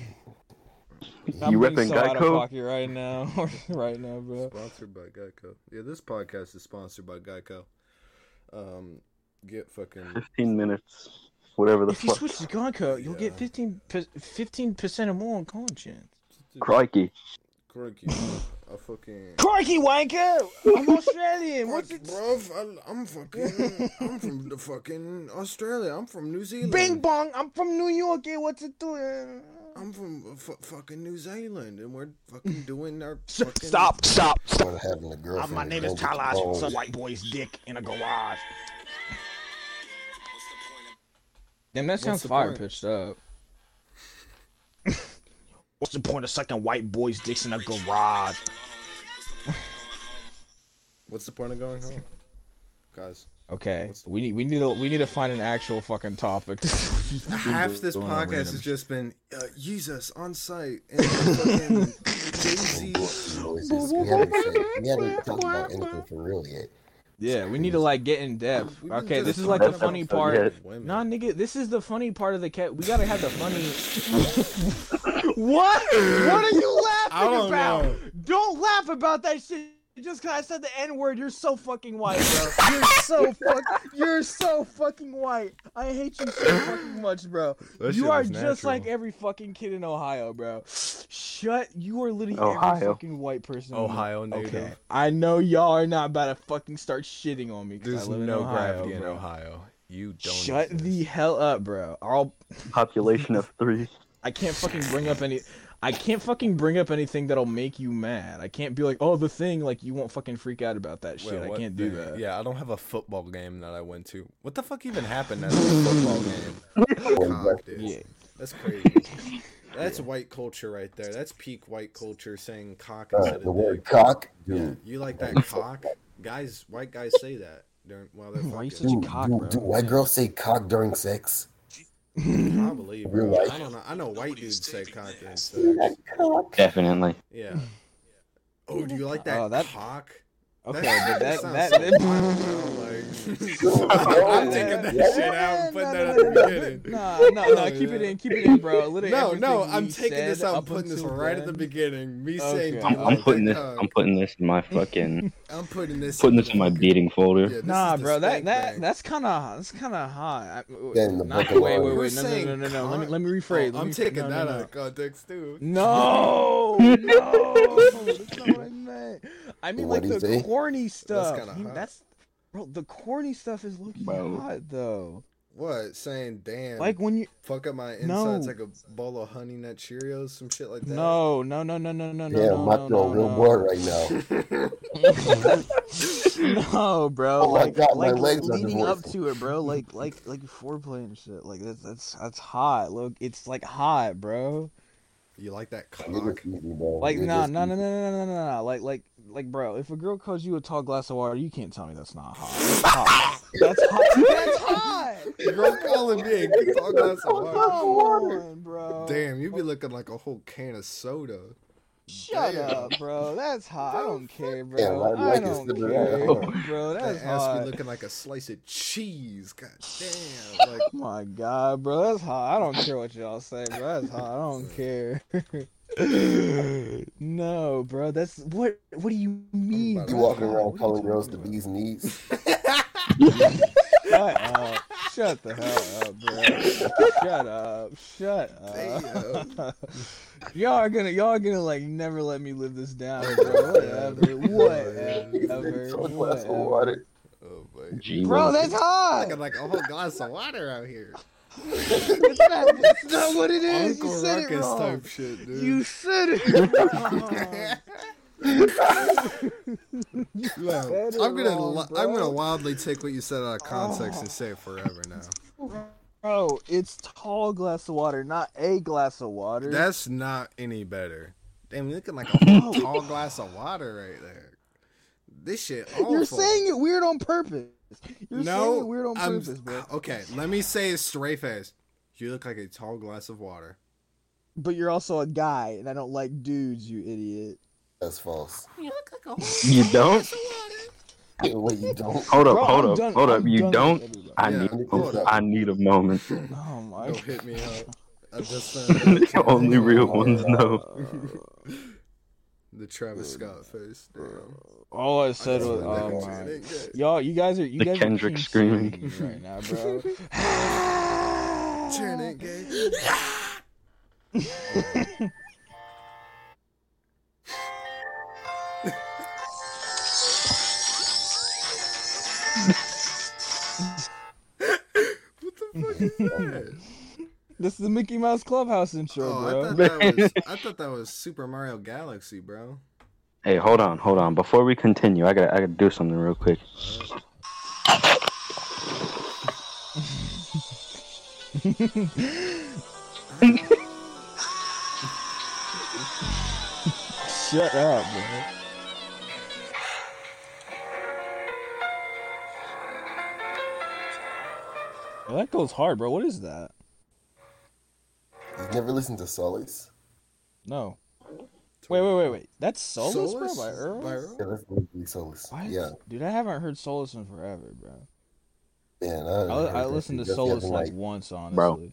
I'm You being repping so out of Geico? pocket right now, right now, bro. Sponsored by Geico. Yeah, this podcast is sponsored by Geico. Um, get fucking. 15 minutes. Whatever the fuck. If you switch to Geico, you'll get Yeah. 15 percent or more on content. Crikey. Crikey. I fucking. Crikey, wanker! I'm Australian. What's it? Bruv, I, I'm fucking. I'm from the fucking Australia. I'm from New Zealand. Bing bong! I'm from New York. eh, What's it doing? I'm from f- fucking New Zealand, and we're fucking doing our fucking. Stop, stop, stop. Having a girlfriend. my name is go get the Talas. balls. Some white boy's dick in a garage. Damn, that sounds fire point? pitched up. What's the point of sucking white boys' dicks in a garage? What's the point of going home, guys? Okay, we need we need to we need to find an actual fucking topic. Half this podcast has just been uh, Jesus on site and fucking Jay Z. We haven't, we haven't talked about anything for real yet. Yeah, we need to like get in depth. We've Okay, this is like the funny part. Nah, nigga, this is the funny part of the cat. We gotta have the funny. what? What are you laughing I don't about? know. Don't laugh about that shit. You just cause I said the N word, you're so fucking white, bro. You're so fuck. You're so fucking white. I hate you so fucking much, bro. That you are just natural. like every fucking kid in Ohio, bro. Shut. You are literally every fucking white person. in Ohio native. Okay. I know y'all are not about to fucking start shitting on me. 'cause There's I live in no Ohio, gravity in bro. Ohio. You don't. Shut exist. the hell up, bro. I'll, Population of three. I can't fucking bring up any. I can't fucking bring up anything that'll make you mad. I can't be like, oh, the thing. Like you won't fucking freak out about that shit. Wait, I can't do thing? that. Yeah, I don't have a football game that I went to. What the fuck even happened at this football game? Cock, dude. Yeah. That's crazy. That's white culture right there. That's peak white culture saying cock Uh, instead the of word dick. cock, Yeah, you like that cock? Guys, white guys say that during while they're Why you fucking. such a Dude, cock, dude, bro? dude, white girls say cock during sex. Mm-hmm. I believe, Real life. I don't know. I know white dudes say cock during sex. Definitely. Yeah. Oh, do you like that, Oh, that- cock? Okay, That but that sounds that. so that- like- I'm taking that shit out and putting that at the beginning. Nah, nah, nah. Oh, Keep it in. Keep it in, bro. Literally No, no, I'm taking this out, up and putting this right at the beginning. Me saying, Okay. do I'm, I'm like putting this. cock? I'm putting this in my fucking. I'm putting this. putting this in my beating folder. Yeah, Nah, bro, that spank that bang. that's kind of that's kind of hot. I, Yeah, the nah, book of wait, wait, wait, no, no, no, no, no. Let me let me Oh, rephrase. I'm taking that out no. of context too. No, no, that's not what I meant. I mean like What'd the he say? corny stuff. kinda You- hot. That's bro. The corny stuff is looking Bro. hot though. What? Saying, damn. Like when you fuck up my insides No. like a bowl of honey nut Cheerios, some shit like that. no, no, no, no, no, no, no, Yeah, I'm about no, to no, real no. bored right now. no, bro. Oh my like, God, my like legs are leading up to it, bro. Like, like, like foreplay and shit. Like that's that's that's hot. Look, it's like hot, bro. You like that You're cock? just. Like, You're nah, just no, no, no, no, no, no, no, no. Like, like, like, bro. If a girl calls you a tall glass of water, you can't tell me that's not hot. That's hot. That's hot. That's hot. Girl calling me a good tall glass of Come water. on, bro. Damn, you be looking like a whole can of soda. Shut Damn. up, bro. That's hot. I don't care, bro. Damn, I I like it, don't Cinderella. care, bro. That's That ass hot. be looking like a slice of cheese. God damn. Like, Oh my god, bro, that's hot. I don't care what y'all say, bro. That's hot. I don't care. No, bro. That's what. What do you mean? You to- walking around What calling girls the bee's knees. Shut up. Shut the hell up, bro. Shut up. Shut up. y'all are gonna y'all are gonna like never let me live this down, bro. Whatever. Whatever. So a Whatever. water. Oh my. Bro, that's hot. I got like a whole glass of water out here. It's not, it's not what it is. Uncle you said it wrong. type shit, dude. You said it Well, said I'm gonna wrong, li- I'm gonna wildly take what you said out of context and say it forever now. Bro, it's tall glass of water, not a glass of water. That's not any better. Damn, you're looking like a tall glass of water right there. This shit awful. You're saying it weird on purpose. You're no, it weird on I'm- purpose, bro. Okay, let me say it straight face. You look like a tall glass of water. But you're also a guy, and I don't like dudes, you idiot. That's false. You look like a whole You don't? Wait, you don't. Hold up, Bro, hold I'm up, done- hold up. I'm You don't? I Yeah, need, hold up. I need a moment. Oh my Don't hit me up. I just found The only real ones know. The Travis mm. Scott face. Damn. Uh, all I said was, um, oh my. Y'all, you guys are you The guys Kendrick are screaming. screaming right now, bro. Turn it gay. what the fuck is that? This is the Mickey Mouse Clubhouse intro, Oh, bro. I thought that was I thought that was Super Mario Galaxy, bro. Hey, hold on, hold on. Before we continue, I got I got to do something real quick. Shut up, bro. That goes hard, bro. What is that? You've never listened to Solace? No. Wait, wait, wait, wait. That's Solace, bro, by Earl? By Earl? Yeah, that's literally Solace. What? Yeah, Dude, I haven't heard Solace in forever, bro. man. I, I, I listened to shit. Solace Definitely, like like, once, honestly. Bro.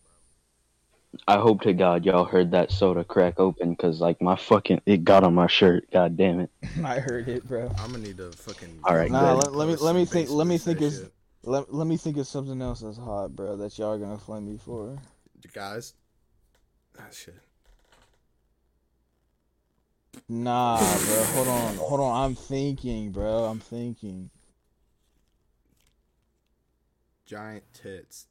I hope to God y'all heard that soda crack open, cause like my fucking it got on my shirt. God damn it. I heard it, bro. I'm gonna need to fucking. All right, Nah, let, let me let me think. Let me think. Is Is let, let me think of something else that's hot, bro. That y'all are gonna flame me for. guys. Ah, shit. Nah, bro. Hold on, hold on. I'm thinking, bro. I'm thinking. Giant tits.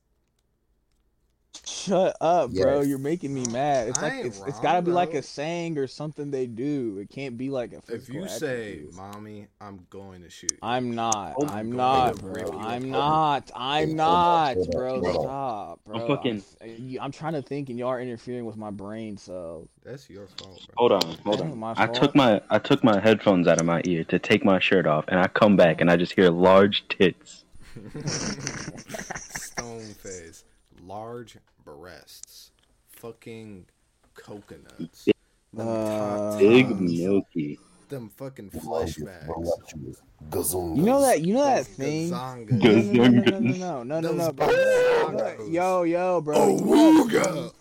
Shut up, bro. You're making me mad. It's I like ain't it's, it's wrong, gotta be like a saying or something they do. It can't be like a. If physical you say, attribute. "Mommy, I'm going to shoot," you. I'm not. Oh, I'm I'm not, bro. rip you I'm not. I'm not, on, hold on, bro. Stop, bro. I'm fucking- I'm, eh, I'm trying to think, and y'all are interfering with my brain cells. That's your fault, bro. Hold on, hold That ain't on. my I fault. took my I took my headphones out of my ear to take my shirt off, and I come back and I just hear large tits. Stone face, large breasts, fucking coconuts, them Uh, Big milky. them fucking flesh bags. You know that. You know that thing. gazongas, Gaz- No, no, no, no, no, no, no, no, Those no, bro. bazongos. Yo, yo, bro. Oh, wooga!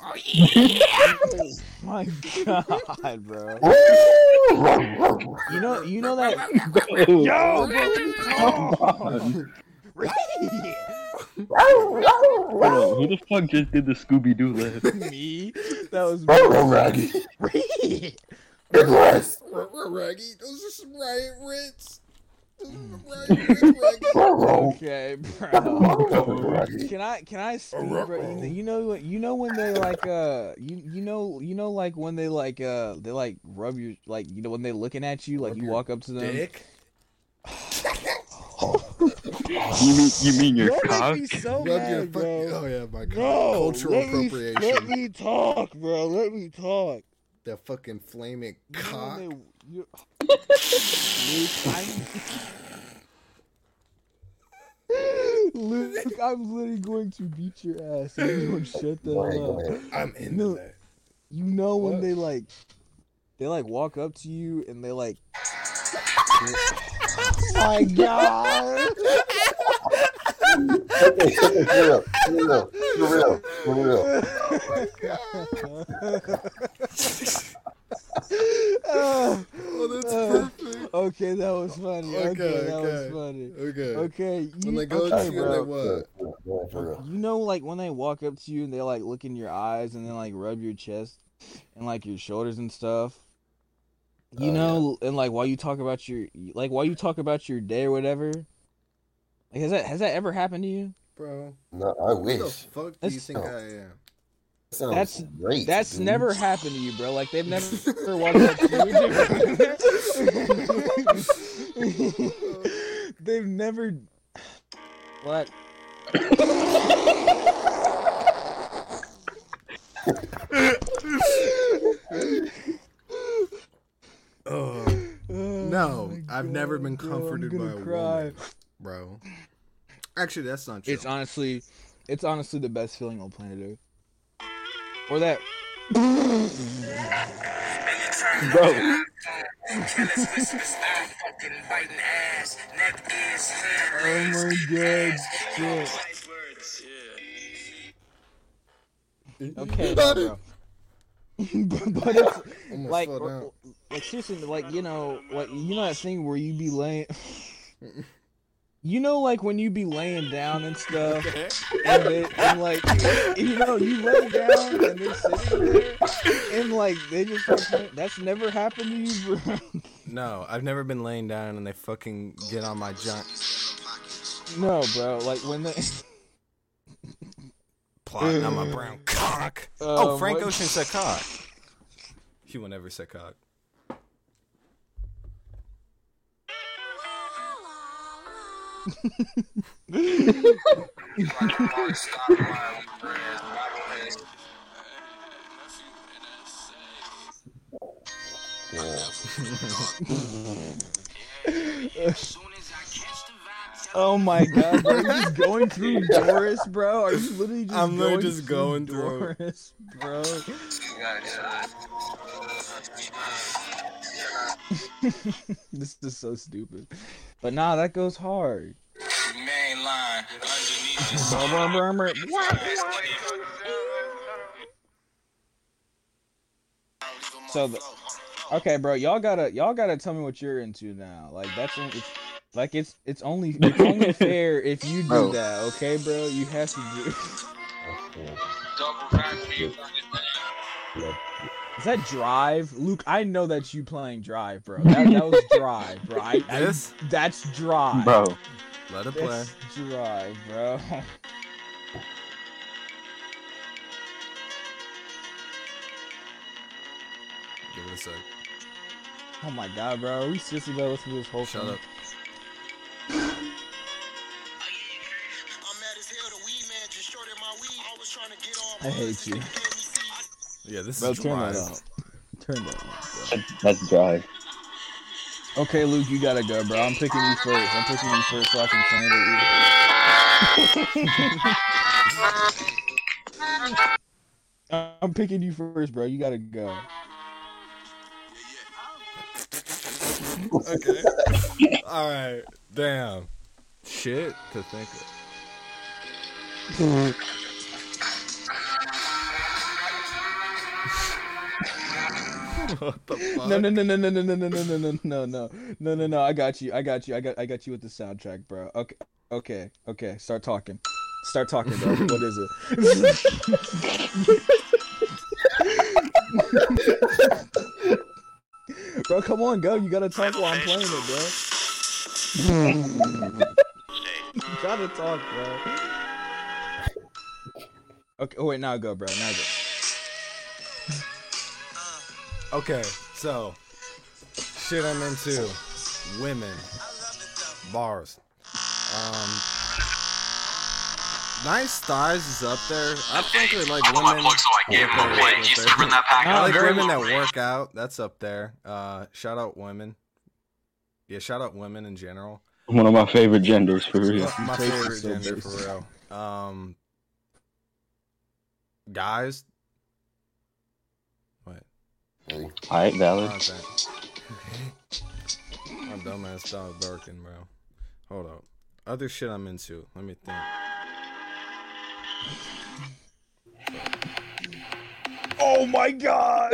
My God, bro. You know, you know that. Yo, Hold on, who the fuck just did the Scooby Doo laugh? me. That was Raggy. Big ass. Raggy, those are some riot rits. Those are some riot rits, Raggy. okay, bro. Raggy. Can I can I speak, bro? You know, you know what? You know when they like uh, you you know you know like when they like uh, they like rub your like you know when they looking at you like Rub you walk up to them. Dick. You mean you mean your Don't cock? me so Rub your fucking. Oh yeah, my god. No, Cultural let me, appropriation. let me talk, bro. Let me talk. The fucking flaming You know cock. when they- Luke, I'm... Luke, I'm literally going to beat your ass. and You don't shut the hell up. I'm into No. that. You know when What? they like, they like walk up to you and they like. my God! Okay, for real, for real, for real, for real. oh, that's uh, perfect. Okay, that was funny. Okay, Okay, that was funny. Okay. Okay, When they go okay, to you, they what? Yeah, for real. You know, like when they walk up to you and they like look in your eyes and then like rub your chest and like your shoulders and stuff. You Oh, know, and like while you talk about your like while you talk about your day or whatever. Like, has that has that ever happened to you? Bro, No, I who the wish. fuck do you That's- think I am? Sounds That's great. that's dude. never happened to you, bro. Like they've never walked up to they've never. What? Oh, no, my I've never been comforted by a cry. woman, bro. Actually, that's not true. It's honestly, it's honestly the best feeling on planet Earth. Or that, Bro. oh my god, shit. Okay, bro. but, but it's like, or- like seriously, like you know, like you know that thing where you be laying. You know, like when you be laying down and stuff, and, they, and like you know, you lay down and they're sitting there, and like they just like, that's never happened to you, bro. No, I've never been laying down and they fucking get on my junk. No, bro. Like when they. Plotting on my brown cock. oh, Uh, Frank what- Ocean said cock. He will never say cock. Oh my god, bro! Are you just going through Doris, bro? Are you literally just I'm literally going just through going through. Doris, bro? this is so stupid. But nah, that goes hard. Main line underneath. So the, okay, bro, y'all gotta y'all gotta tell me what you're into now. Like that's it's like it's it's only it's only fair if you do Bro. that, okay, bro? You have to do. Is that Drive, Luke? I know that you playing Drive, bro. That, that was Drive, bro. I, I- This? that's Drive, Bro, Let it play. That's Drive, bro. Give it a sec. Oh my god, bro. Are we seriously about to listen to this whole Shut thing? up. I hate you. Yeah, this Bro, is turn drive. that up. Turn that up, bro. that, that's drive. Okay, Luke, you gotta go, bro. I'm picking you first. I'm picking you first so I can finish it. I'm picking you first, bro. You gotta go. okay. All right. Damn. Shit to think of. what the fuck? No, no, no, no, no, no, no, no, no, no, no, no, no, no, no, no. I got you. I got you. I got, I got you with the soundtrack, bro. Okay, okay, okay. Start talking. Start talking, bro. What is it? bro, come on, go. You gotta talk while I'm playing it, bro. you gotta talk, bro. Okay. Oh wait, now go, bro. Now go. Okay, so shit I'm into women bars. Um Nice thighs is up there. I think I like women. plug so I can with get play. He's serving that pack I like women that well. work out. That's up there. Uh, shout out women. Yeah, shout out women in general. One of my favorite genders for real. My, my Taste is favorite gender for real. Um, guys. What? Hey, Alright, valid. Content. My dumbass dog barking, bro. Hold up. Other shit I'm into. Let me think. Oh my god.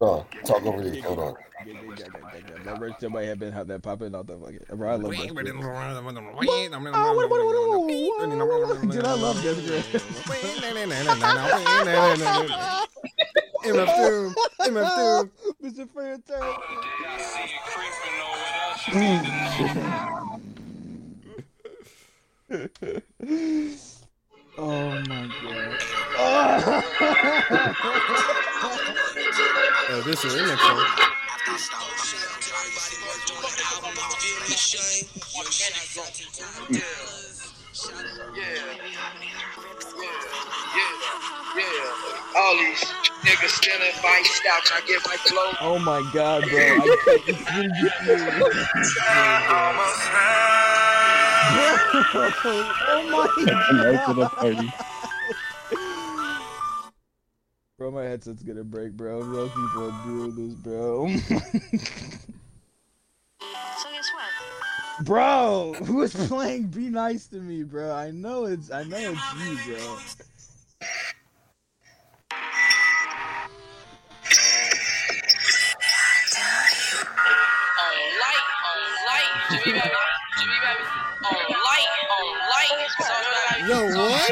Oh, talk over this. Hold on. My birthday still might have been how that popping out the fucking. Bro, I love birthday. Dude, Dude, I love this MF oh, Doom, MF Doom. Mr. Fantastic. Mm. oh my god. Oh, this is remix. One. All these niggas stealing my style, trying to get my flow. Oh my god, bro. I can't it's really oh my Nice little party. Bro, my headset's gonna break, bro. Y'all keep on doing this, bro. So guess what? bro, who is playing Be Nice to Me, bro? I know it's I know it's you, bro. Yo, what?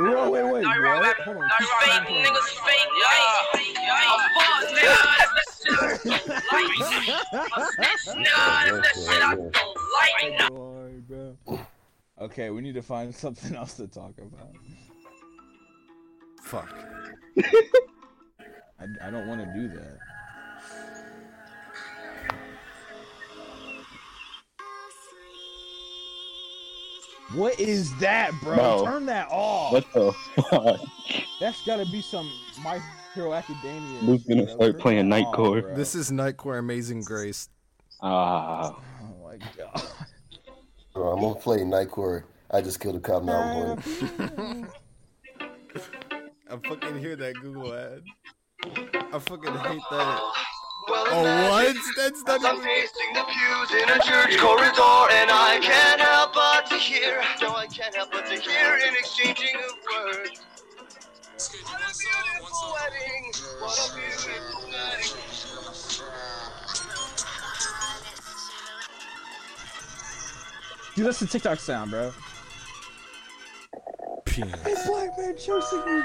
Whoa, wait, wait, Not what? Hold on. Not keep right, playing, baby. Niggas fake light. I'm fuck, nigga. That's that shit I don't like. Nigga, that's that shit I don't like. bro. Okay, we need to find something else to talk about. Fuck. I, I don't want to do that. What is that, bro? Bro. Turn that off. What the fuck? That's gotta be some My Hero Academia. Luke's gonna bro. start Turn playing that off, Nightcore. bro. This is Nightcore Amazing Grace. Ah. Oh my god. Bro, I'm gonna play Nightcore. I just killed a cop. Now I'm. I fucking hear that Google ad. I fucking hate that. Well, Oh, what? That's not I'm even. pacing the pews in a church corridor, and I can't help but to hear. No, I can't help but to hear an exchanging of words. What a beautiful wedding! What a beautiful wedding! Dude, that's the TikTok sound, bro. Penis. Black man chasing you.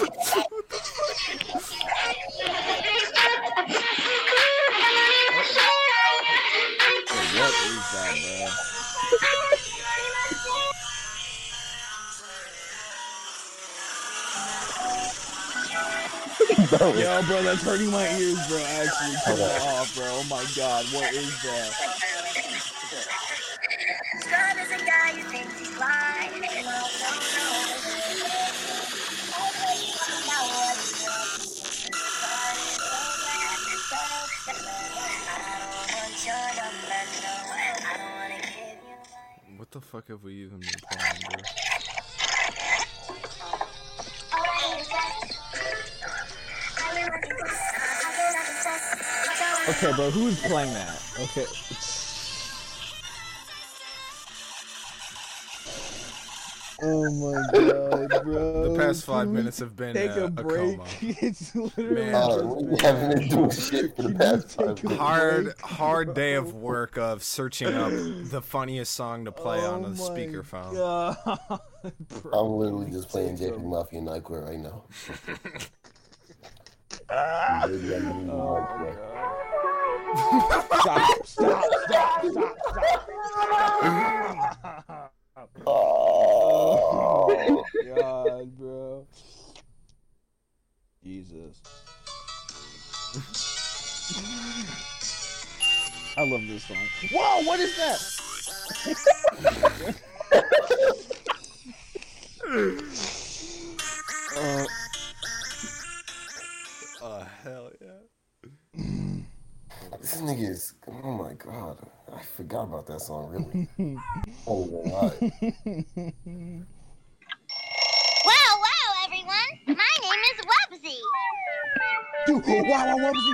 what Yo, bro, that's hurting my ears, bro. Actually, turn that off, bro. Oh my god, what is that? What the fuck have we even been playing, bro? Okay, bro, who is playing that? Okay. Oh my god, bro. The past five Can minutes have been Take uh, a break. coma. it's literally Man. Uh, just we been- haven't been doing shit for the past five minutes. Hard, break, hard day of work of searching up the funniest song to play on Oh the my speakerphone. God. I'm literally just playing Take a- JP Mafia Nightcore right now. Maybe I'm using Oh Nightcore. Stop, stop, stop, stop, stop. Oh. God, bro. Jesus. I love this song. Whoa, what is that? uh, Oh hell yeah! this nigga is. Oh my god, I forgot about that song. Really? oh wow. Wow, wow, everyone. My name is Wubbzy. Wow, wow, Wubbzy.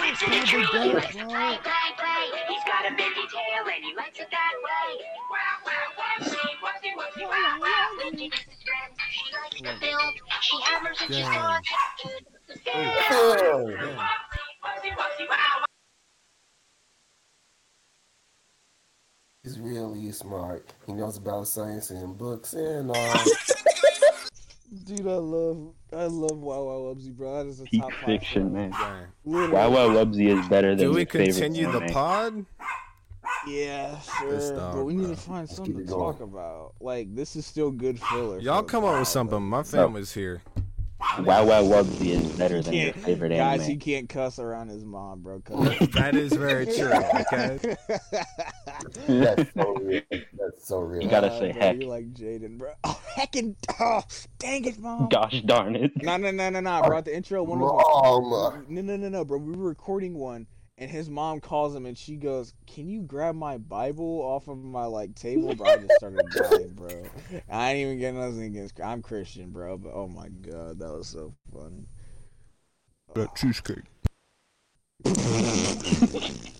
Lives in a tree. He likes to play, play, play. He's got a tail and he likes it that way. Wow, wow, wow, wow. Misses friends. She likes to build. She hammers and she's. Oh, wow, wow. He's really smart. He knows about science and books and all. Dude, I love, I love Wow Wow Wubbzy, bro. That is a Peak top fiction, man. Wow Wow Wubbzy is better than Do we continue the pod? Yeah, sure. This but dog, we need bro. to find Let's something to talk about. Like, this is still good filler. Y'all come up with something. My like- family's here. Wow Wow Wubbzy is better than your Can't- favorite Guys, he can't cuss around his mom, bro. that is very true. Okay. That's so real. That's so real. You gotta Ah, say bro, heck. You're like Jaden, bro. Oh, heckin' oh, dang it, mom. Gosh darn it. No, no, no, no, no, bro. At the intro, one of Mom. no, no, no, no, bro. We were recording one, and his mom calls him, and she goes, "Can you grab my Bible off of my like table, bro?" I just started dying, bro. I ain't even getting nothing against. I'm Christian, bro, but oh my god, that was so funny. That cheesecake.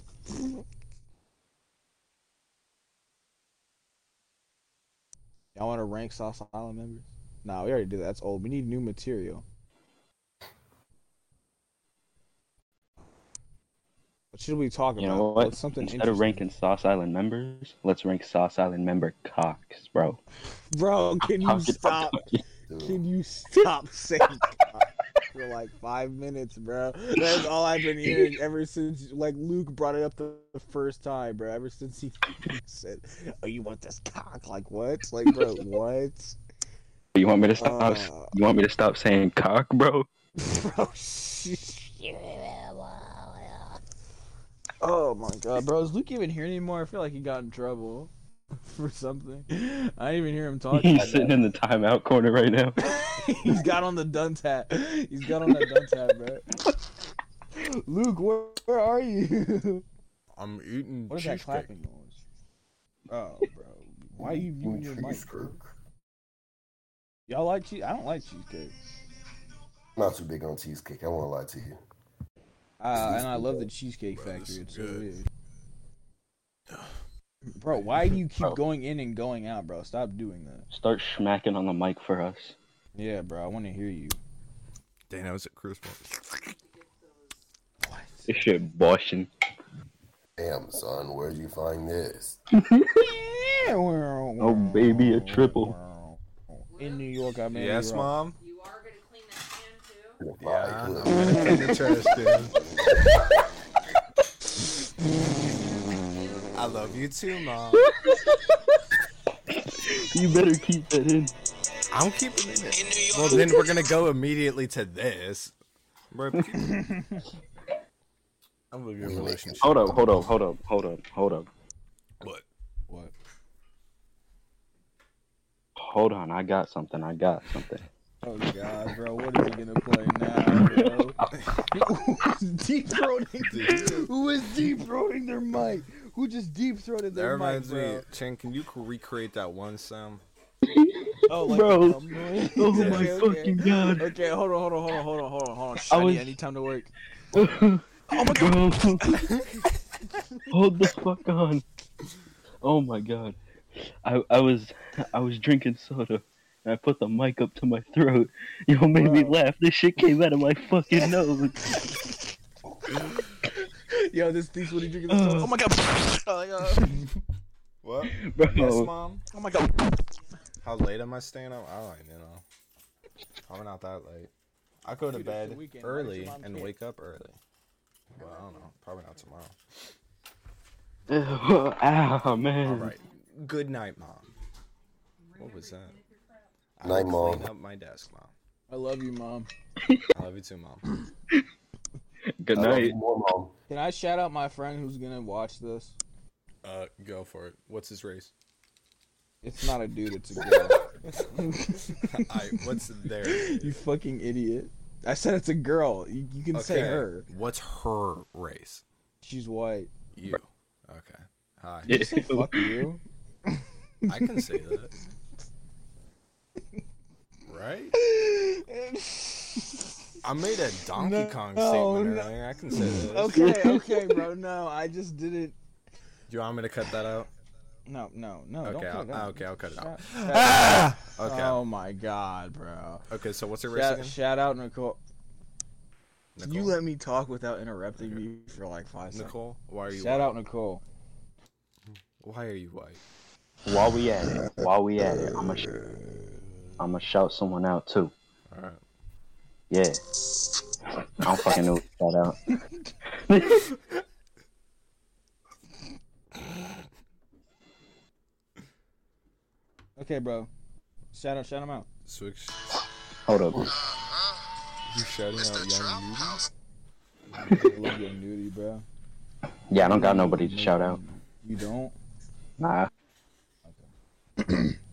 Y'all want to rank Sauce Island members? Nah, we already did that. That's old. We need new material. What should we talk about? You know what? What's something Instead of ranking Sauce Island members, let's rank Sauce Island member cocks, bro. Bro, can you stop? Can you stop saying cock for like five minutes, bro? That's all I've been hearing ever since like Luke brought it up the, the first time, bro. Ever since he said, "Oh, you want this cock?" Like what? Like, bro, what? You want me to stop? Uh, you want me to stop saying cock, bro? bro, Oh my god, bro, is Luke even here anymore? I feel like he got in trouble for something. I didn't even hear him talking. He's sitting in the timeout corner right now. He's got on the dunce hat. He's got on that dunce hat, bro. Luke, where, where are you? I'm eating What is that cheesecake. clapping noise? Oh, bro. Why are you muting your mic, bro? Y'all like cheese? I don't like cheesecake. Not too big on cheesecake. I won't lie to you. Uh, and I love the Cheesecake Bro, Factory. It's so good. weird. Bro, why do you keep Bro. going in and going out, bro? Stop doing that. Start smacking on the mic for us. Yeah, bro, I want to hear you. Dang, that was a Christmas. This shit boshing. Damn, son, where'd you find this? Oh, baby, a triple. In New York, I made Yes, mom. You are gonna clean that can too. Yeah, I'm Good. gonna clean the trash can. I love you too, mom. You better keep that in. I'm keeping it. In. Well, then we're gonna go immediately to this. Bro, keep- I love your relationship. Hold up, hold up, hold up, hold up, hold up. What? What? Hold on, I got something. I got something. Oh god, bro, what is he gonna play now, bro? Who's deep throating? Who is deep throating their mic? Who just deep throated That their mic, reminds me. Chen. Can you recreate that one sound? Oh, like Bro. the? Oh Okay, my okay. fucking god. Okay, hold on, hold on, hold on, hold on, hold on, hold on. I was- I need time to work. oh my god. Hold the fuck on. Oh my god. I I was I was drinking soda and I put the mic up to my throat. Yo made me laugh. This shit came out of my fucking nose. Yo, this thief's what he drinking this Uh. Oh my god! Oh my god! What? Bro. Yes, mom. Oh my god! How late am I staying up? I don't even know. Probably not that late. I go to Dude, bed weekend. Early and care? wake up early. Well, I don't know. Probably not tomorrow. Ow man. All right. Good night, mom. What was that? I Night, will clean Mom. up my desk, mom. I love you, mom. I love you too, mom. Good I love night. you more, mom. Can I shout out my friend who's gonna watch this? Uh, go for it. What's his race? It's not a dude, it's a girl. I. What's there? you fucking idiot. I said it's a girl. You, you can say her. What's her race? She's white. You. Okay. Hi. Did you say fuck you? I can say that. Right? I made a Donkey No, Kong no, statement no. earlier. I can say that. okay, okay, bro. No, I just didn't. Do you want me to cut that out? No, no, no. don't Okay, I'll, okay, I'll cut it out. Shout- Ah! Okay. Oh my god, bro. Okay, so what's your race Shout, again? shout out Nicole. Nicole. You let me talk without interrupting me for like five seconds. Nicole, why are you? Shout white? out Nicole. Why are you white? While we at it, while we at it, I'm gonna sh- I'm gonna shout someone out too. All right. Yeah. I don't fucking know what to shout out. Okay, bro. Shout out, shout him out. Switch. Hold up. You shouting out young Nudie? I love your nudie, bro. Yeah, I don't got nobody to shout out. You don't? Nah.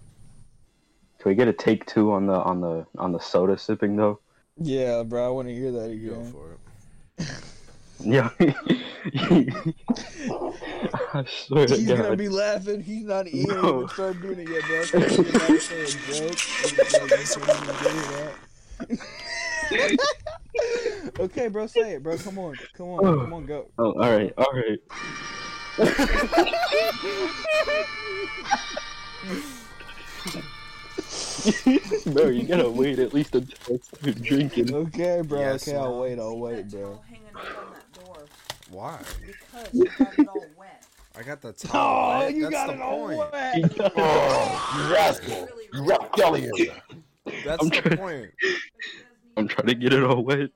Can we get a take two on the on the on the soda sipping though? Yeah, bro. I want to hear that again. Go again. for it. Yeah. I swear to He's gonna be laughing. He's not even No. even started doing it yet, bro. I thought he was about to say joke. He's like, "You can't even do that." okay, bro. Say it, bro. Come on, come on, oh. come on, go. Oh, all right, all right. Bro, you gotta wait at least until I start drinking. Okay, bro. Yes, okay, I'll wait. I'll wait, bro. Hanging up on that door Why? because you got it all wet. I got the towel. Oh, wet. you That's got the it all point. wet. Oh, you rascal! You rapscallion! That's I'm the trying- point. I'm trying to get it all wet.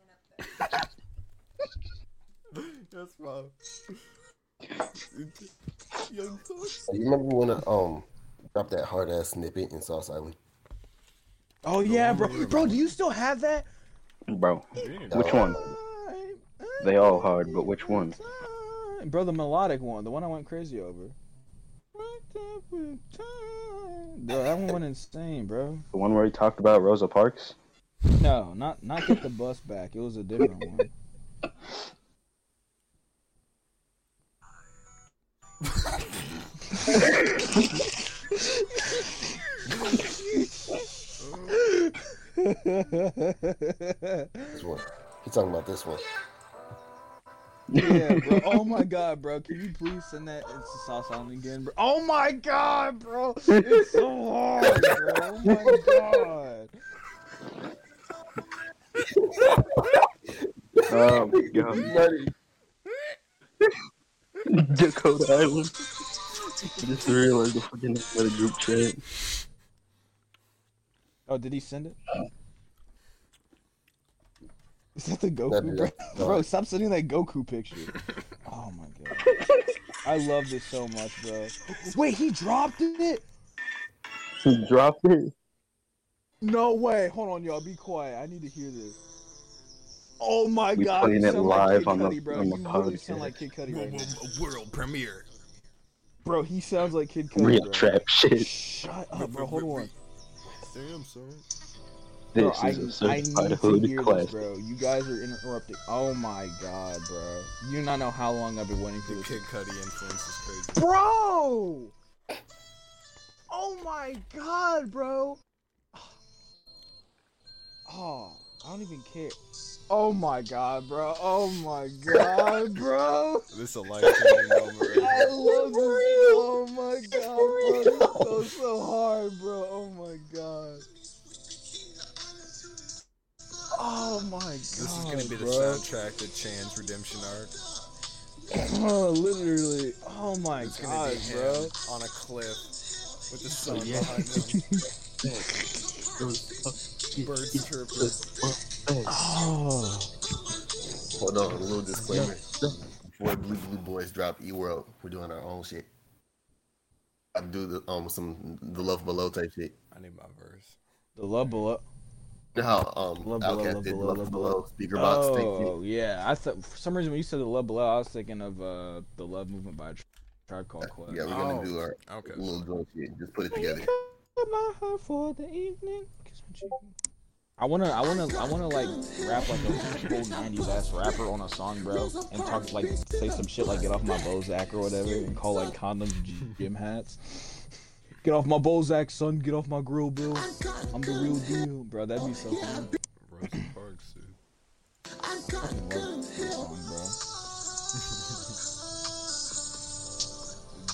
Yes, mom. Young thoughts. You remember when I um dropped that hard ass snippet in Sauce Island? Oh yeah, bro. Bro, do you still have that? Bro, which one? They all hard, but which one? Bro, the melodic one, the one I went crazy over. Bro, that one went insane, bro. The one where he talked about Rosa Parks? No, not not get the bus back. It was a different one. This one. He's talking about this one. yeah, bro. Oh my god, bro. Can you please send that into Sauce on again, bro? Oh my god, bro. It's so hard, bro. Oh my god. Oh my god. Dakota Island. I just realized the fucking the group chat. Oh, did he send it? Uh, is that the Goku, bro? like- Bro, stop sending that Goku picture. Oh my god. I love this so much, bro. Wait, he dropped it? He dropped it. No way. Hold on, y'all. Be quiet. I need to hear this. Oh my We god. playing it sound like live Kid on the- bro. on the you really sound podcast. like Kid Cudi right now. World premiere. Bro, he sounds like Kid Cudi, Real bro. trap shit. Shut up, bro. Hold on. Damn, son. Bro, This I, is a I certified need to hood hear class. this, bro. You guys are interrupting. Oh my god, bro. You do not know how long I've been waiting for The this. Kid Cudi influence is crazy. Bro! Oh my god, bro. Oh, I don't even care. Oh my god, bro. Oh my god, bro. This is a life changing moment right I love this. Oh my god, bro. This goes so hard, bro. Oh my god. Oh my god. This is gonna be the bro. soundtrack to Chan's redemption arc. Oh, literally. Oh my It's god, bro. on a cliff with the oh, sun yeah. behind him. Birds chirping. Oh. Hold on, a little disclaimer. Before Blue Blue Boys drop E World, we're doing our own shit. I do the um some the love below type shit. I need my verse. The love below. You know how um Love Below, Love Below, love, Love below, Below. speaker box type Oh yeah, I thought for some reason when you said the love below, I was thinking of uh the love movement by Tribe Called. Quest. Yeah, we're gonna Oh, do our Okay. little joint shit. Just put it together. Cut my heart for the evening. Kiss my cheek. I wanna, I wanna, I wanna like rap like a whole '90s ass rapper on a song, bro, and talk like say some shit like "Get off my Bozak" or whatever, and call like condoms gym hats. Get off my Bozak, son. Get off my grill, bro. I'm the real deal, bro. That'd be so fun. Rosa Parks, dude. I fucking love this song,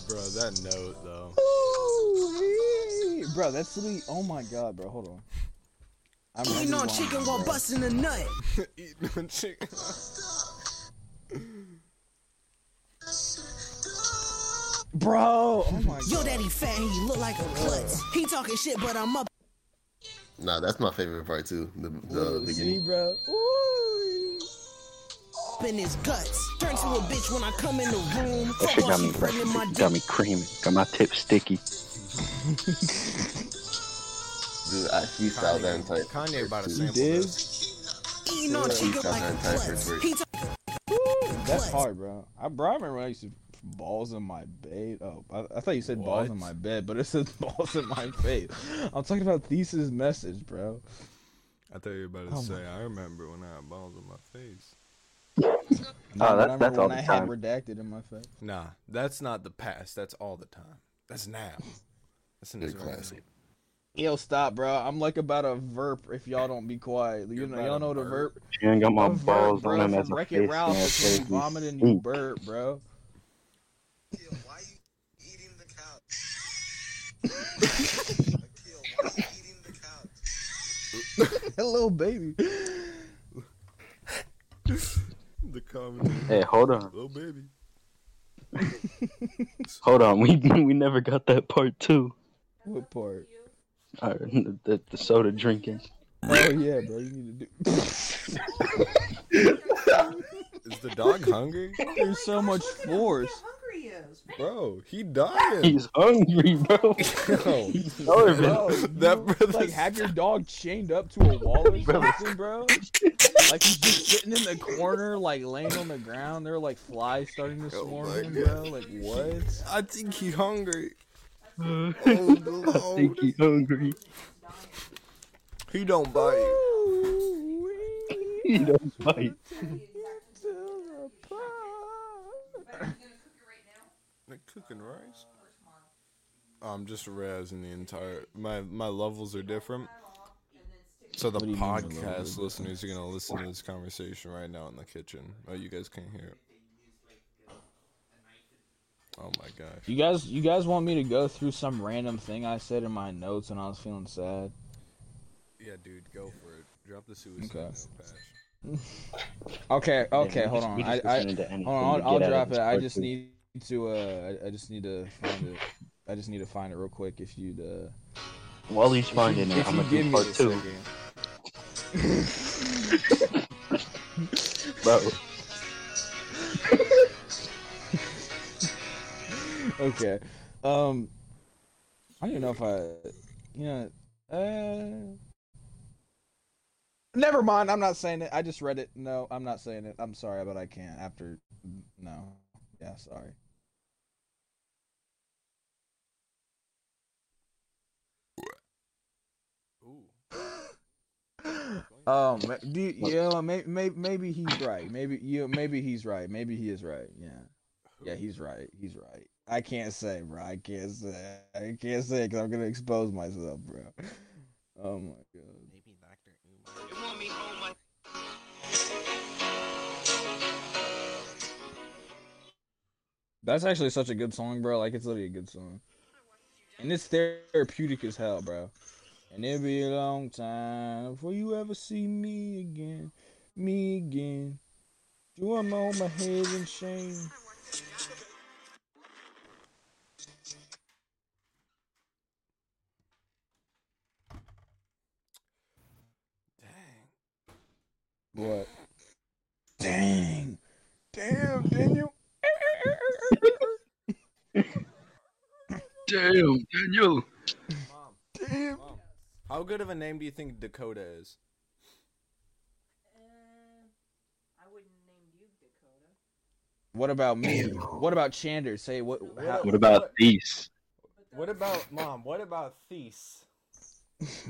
bro. Bro, that note though. Bro, that's literally. Oh my god, bro. Hold on. I'm Eating on rewinding, chicken while bro. busting a nut. Eating on chicken. Bro, oh my Yo, daddy fat and he look like a klutz. He talking shit, but I'm up. Nah, that's my favorite part too. The the See, beginning. bro. Ooh. up in his guts. Turn to a bitch when I come in the room. That Fuck shit got me bringing my. Got me creaming. Got my tip sticky. Dude, I freestyled that entire. Kanye about to too. sample did? this. Eating on Yeah, chicken like a entire klutz. first verse. He talk- That's hard, bro. I, bro, I remember when I used to balls in my bed. Oh, I, I thought you said balls in my bed, but it says balls in my face. I'm talking about thesis message, bro. I thought you were about to Oh say, I remember when I had balls in my face. No, Oh, but I that- that's all when the I had time. redacted in my face. Nah, that's not the past. That's all the time. That's now. That's an Good classic. Yo, stop, bro. I'm like about a verp if y'all don't be quiet. You know, y'all know the a verp? verp. She ain't got my A verp, balls bro, on him from as a Wreck-It face. Ralph man. is when you Crazy. vomiting, you burp, bro. Hello, baby. The commentary. Hey, hold on. Little baby. Hold on. We we never got that part two. What part? Uh, the, the, the soda drinking. Oh yeah, bro. You need to do. Is the dog hungry? There's so much force, hungry he is. Bro, he dying. He's hungry, bro. Yo, starving. bro. that you, like have your dog chained up to a wall or something, bro. Like he's just sitting in the corner, like laying on the ground. There are like flies starting to Oh swarm my him, God. bro. Like what? I think he hungry. Oh, I think he hungry. He don't bite. He don't bite. Like cooking rice. I'm just razzing the entire. My my levels are different. So the What do you mean your levels podcast are listeners are gonna listen to this conversation right now in the kitchen. Oh, you guys can't hear it. Oh my gosh. You guys, you guys want me to go through some random thing I said in my notes when I was feeling sad? Yeah, dude, go for it. Drop the suicide Okay. note patch. Okay, okay, we hold just- on. I, just I, listening to anything hold on. to I'll, I'll get out of drop it. I just need to. Uh, I, I just need to find it. I just need to find it real quick. If you'd. Uh, While he's if you- finding it, if I'm gonna give do part a two. second. Bro, okay. Um, I don't even know if I, you know, uh, never mind. I'm not saying it. I just read it. No, I'm not saying it. I'm sorry, but I can't. After, no, yeah, sorry. Um, do you, yeah, maybe, maybe maybe he's right. Maybe you, maybe he's right. Maybe he is right. Yeah, yeah, he's right. He's right. I can't say, bro. I can't say. I can't say because I'm gonna expose myself, bro. Oh my god. Maybe Dr. That's actually such a good song, bro. Like it's literally a good song, and it's therapeutic as hell, bro. And it'll be a long time before you ever see me again, me again. Do I hold my head in shame? What? Dang. Damn, Daniel. damn, Daniel. Mom. Damn. Mom. How good of a name do you think Dakota is? Uh, I wouldn't name you Dakota. What about me? What about Chander? Say what? How, What about these? What about mom? What about Thies?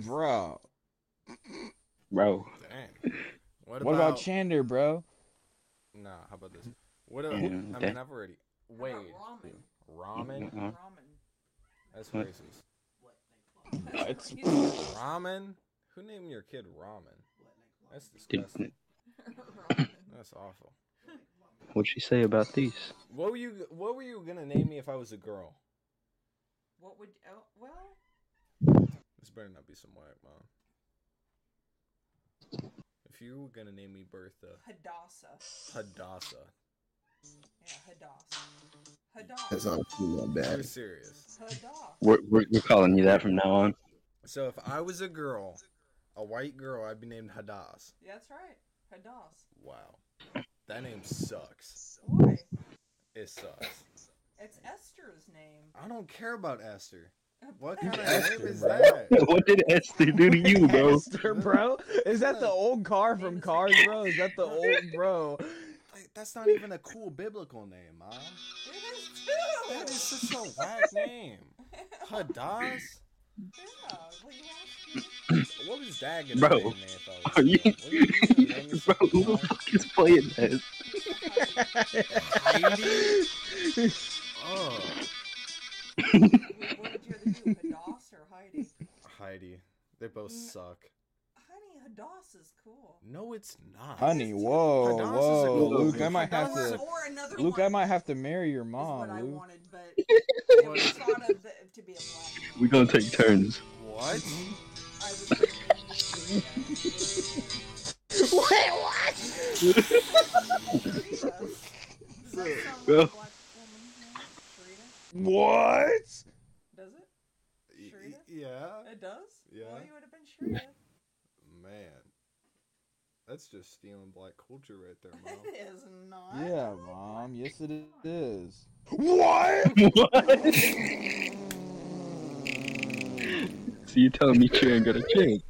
bro? Bro, Dang. What, What about Chander, bro? Nah, how about this? What? About, Yeah, I mean, I've already. Wait. Ramen. Ramen? Uh-uh. That's racist. It's Ramen? Who named your kid Ramen? That's Did- disgusting. That's awful. what'd she say about these? What were you? What were you gonna name me if I was a girl? What would? Oh, well, This better not be some whack mom. If you were gonna name me Bertha, Hadassah. Hadassah. Yeah, Hadassah. Hadassah. That's honestly not You're bad. serious. Hadassah. We're, we're, we're calling you that from now on. So if I was a girl, a white girl, I'd be named Hadass. Yeah, that's right. Hadass. Wow. That name sucks. Why? It sucks. It's Esther's name. I don't care about Esther. What kind of Esther, name is bro. that? what did Esther do to you, bro? Esther, bro. Is that the old car from Cars, bro? Is that the old bro? Like, that's not even a cool biblical name, mom. It is too. That is such a whack name. Hadass? Yeah, well, you asked me. What was dad gonna Bro, name me if I was Are you, What are you gonna name me bro? Who the fuck is playing this? Oh, What would you Hadass or Heidi? Heidi. They both Mm. suck. Honey, Hadass is cool. No, it's not. Honey, whoa, Hadass is a whoa, cool Luke. name. I might have Or, to. or another Luke, one I might have to marry your is what mom, I Luke. wanted, but it was thought of the, to be a black name. We're gonna take turns. What? I was thinking, Wait, what? Does that sound like a black woman's? Sharita? What? Does it? Y- Sharita? y- Yeah. It does? Yeah. Well, you would have been sure. Man. That's just stealing black culture right there, mom. it is not. Yeah, mom. Yes, it is. What? What? so you telling me Sharon got a chance?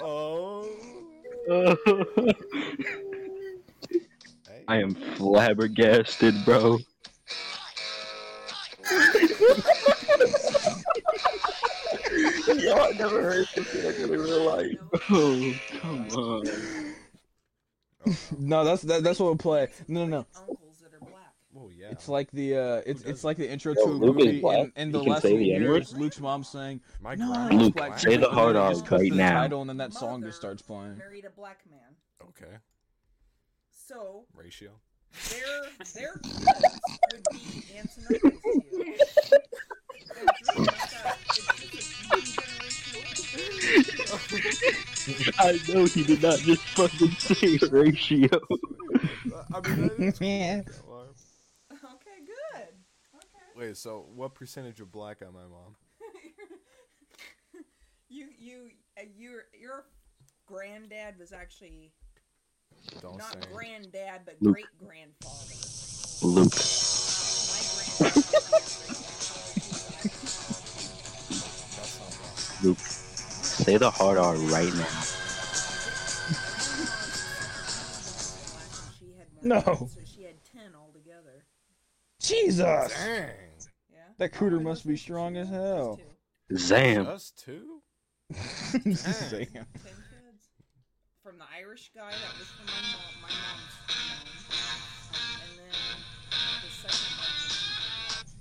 oh. I am flabbergasted, bro. Yo, I never heard something like that in real life. Oh, come on. No, that's that, that's what we'll play. No, no, no. Uncles that are black. Oh yeah. It's like the uh, it's it's like the intro Yo, to a Luke movie, black. and, and the last say thing the you hear N-word? is Luke's mom saying, My "No, Luke, black say the hard then it R right to the now. Title, and then that song just starts playing. Married a black man. Okay. So Ratio. Their their kids would be aunts and to you. It's really not that- just a generation. I know he did not just fucking say ratio. I mean, that is Yeah. Okay, good. Okay. Wait, so what percentage of black am I, mom? you you uh, your your granddad was actually Don't not say. granddad but Luke. great grandfather. Luke. My grandfather. That's not wrong. Luke. Say the hard R right now. She had more No. So she had ten altogether. Jesus, Dang. Yeah. that cooter must be strong as hell. Zam. Us too? Damn. From the Irish guy that was from my mom, my mom's mom, and then the second one. was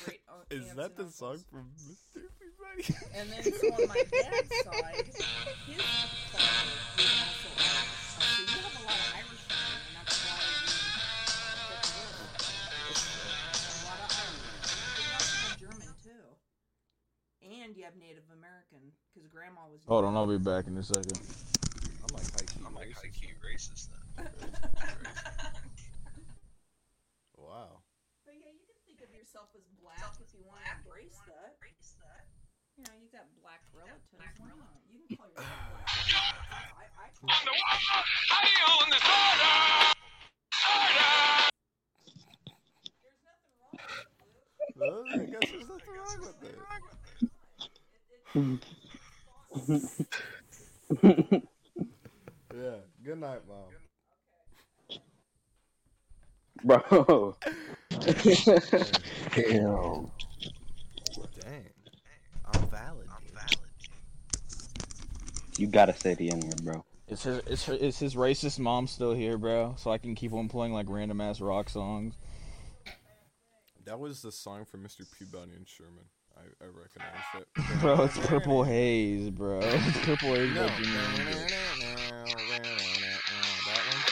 Great aunt- Is that the song from Mr. Everybody? And then so on my dad's side, his father was also Irish. So you have a lot of Irish and that's why you get the word. A lot of Irish. But you also have German too. And you have Native American, because grandma was. Hold on, I'll be back in a second. I'm like high key. I'm like high key racist then. wow. But yeah, you can think of yourself as black if you want to embrace that. You know, you got black relatives. Why not? You can call yourself black. I, I call There's nothing wrong with it, Luke. Well, I guess there's nothing wrong with it. Yeah. Good night, mom. Bro. Damn. Dang. I'm valid. I'm valid. You gotta say the N word, bro. Is his is, her, is his racist mom still here, bro? So I can keep on playing like random ass rock songs. That was the song from Mr. Peabody and Sherman. I, I recognize it. bro, it's Purple Haze, bro. It's Purple Haze. No. That one.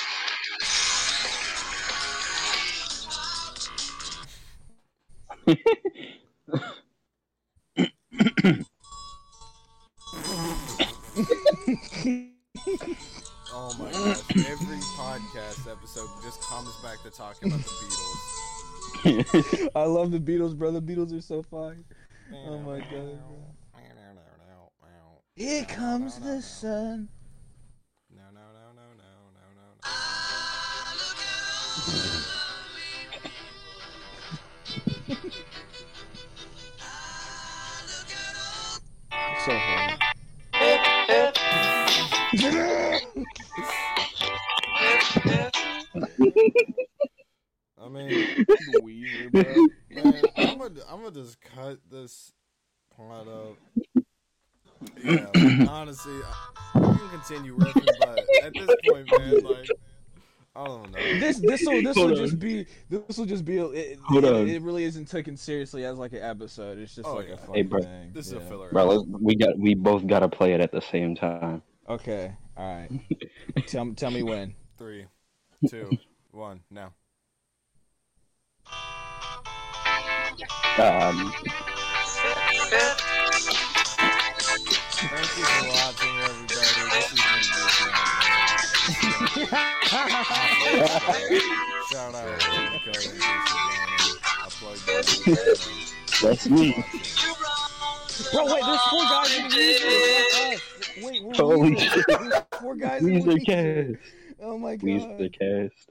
oh my god! Every podcast episode just comes back to talking about the Beatles. I love the Beatles, bro. The Beatles are so fun. Oh my god. Here comes the sun. No, no, no, no, no, no, no. So funny. I mean, Weezer, bro. man, I'm gonna, I'm gonna just cut this part up. Yeah, honestly, I- we can continue riffing, but at this point, man, like, I don't know. This this will this will just be this will just be a- it, Hold it, on. it really isn't taken seriously as like an episode. It's just Oh, like yeah. a Hey, bro. thing. This is a filler. Bro, let's, we got we both got to play it at the same time. Okay, all right. tell tell me when. Three, two, one, now. Um, Thank you for watching, everybody. This has been Goofy Shout out to Cody and I plugged that. that's me. Bro, wait, there's four guys in Weezer. Like us. Wait, we're Holy shit. There's four guys in Weezer Weezer. cast. Oh my god. Weezer cast.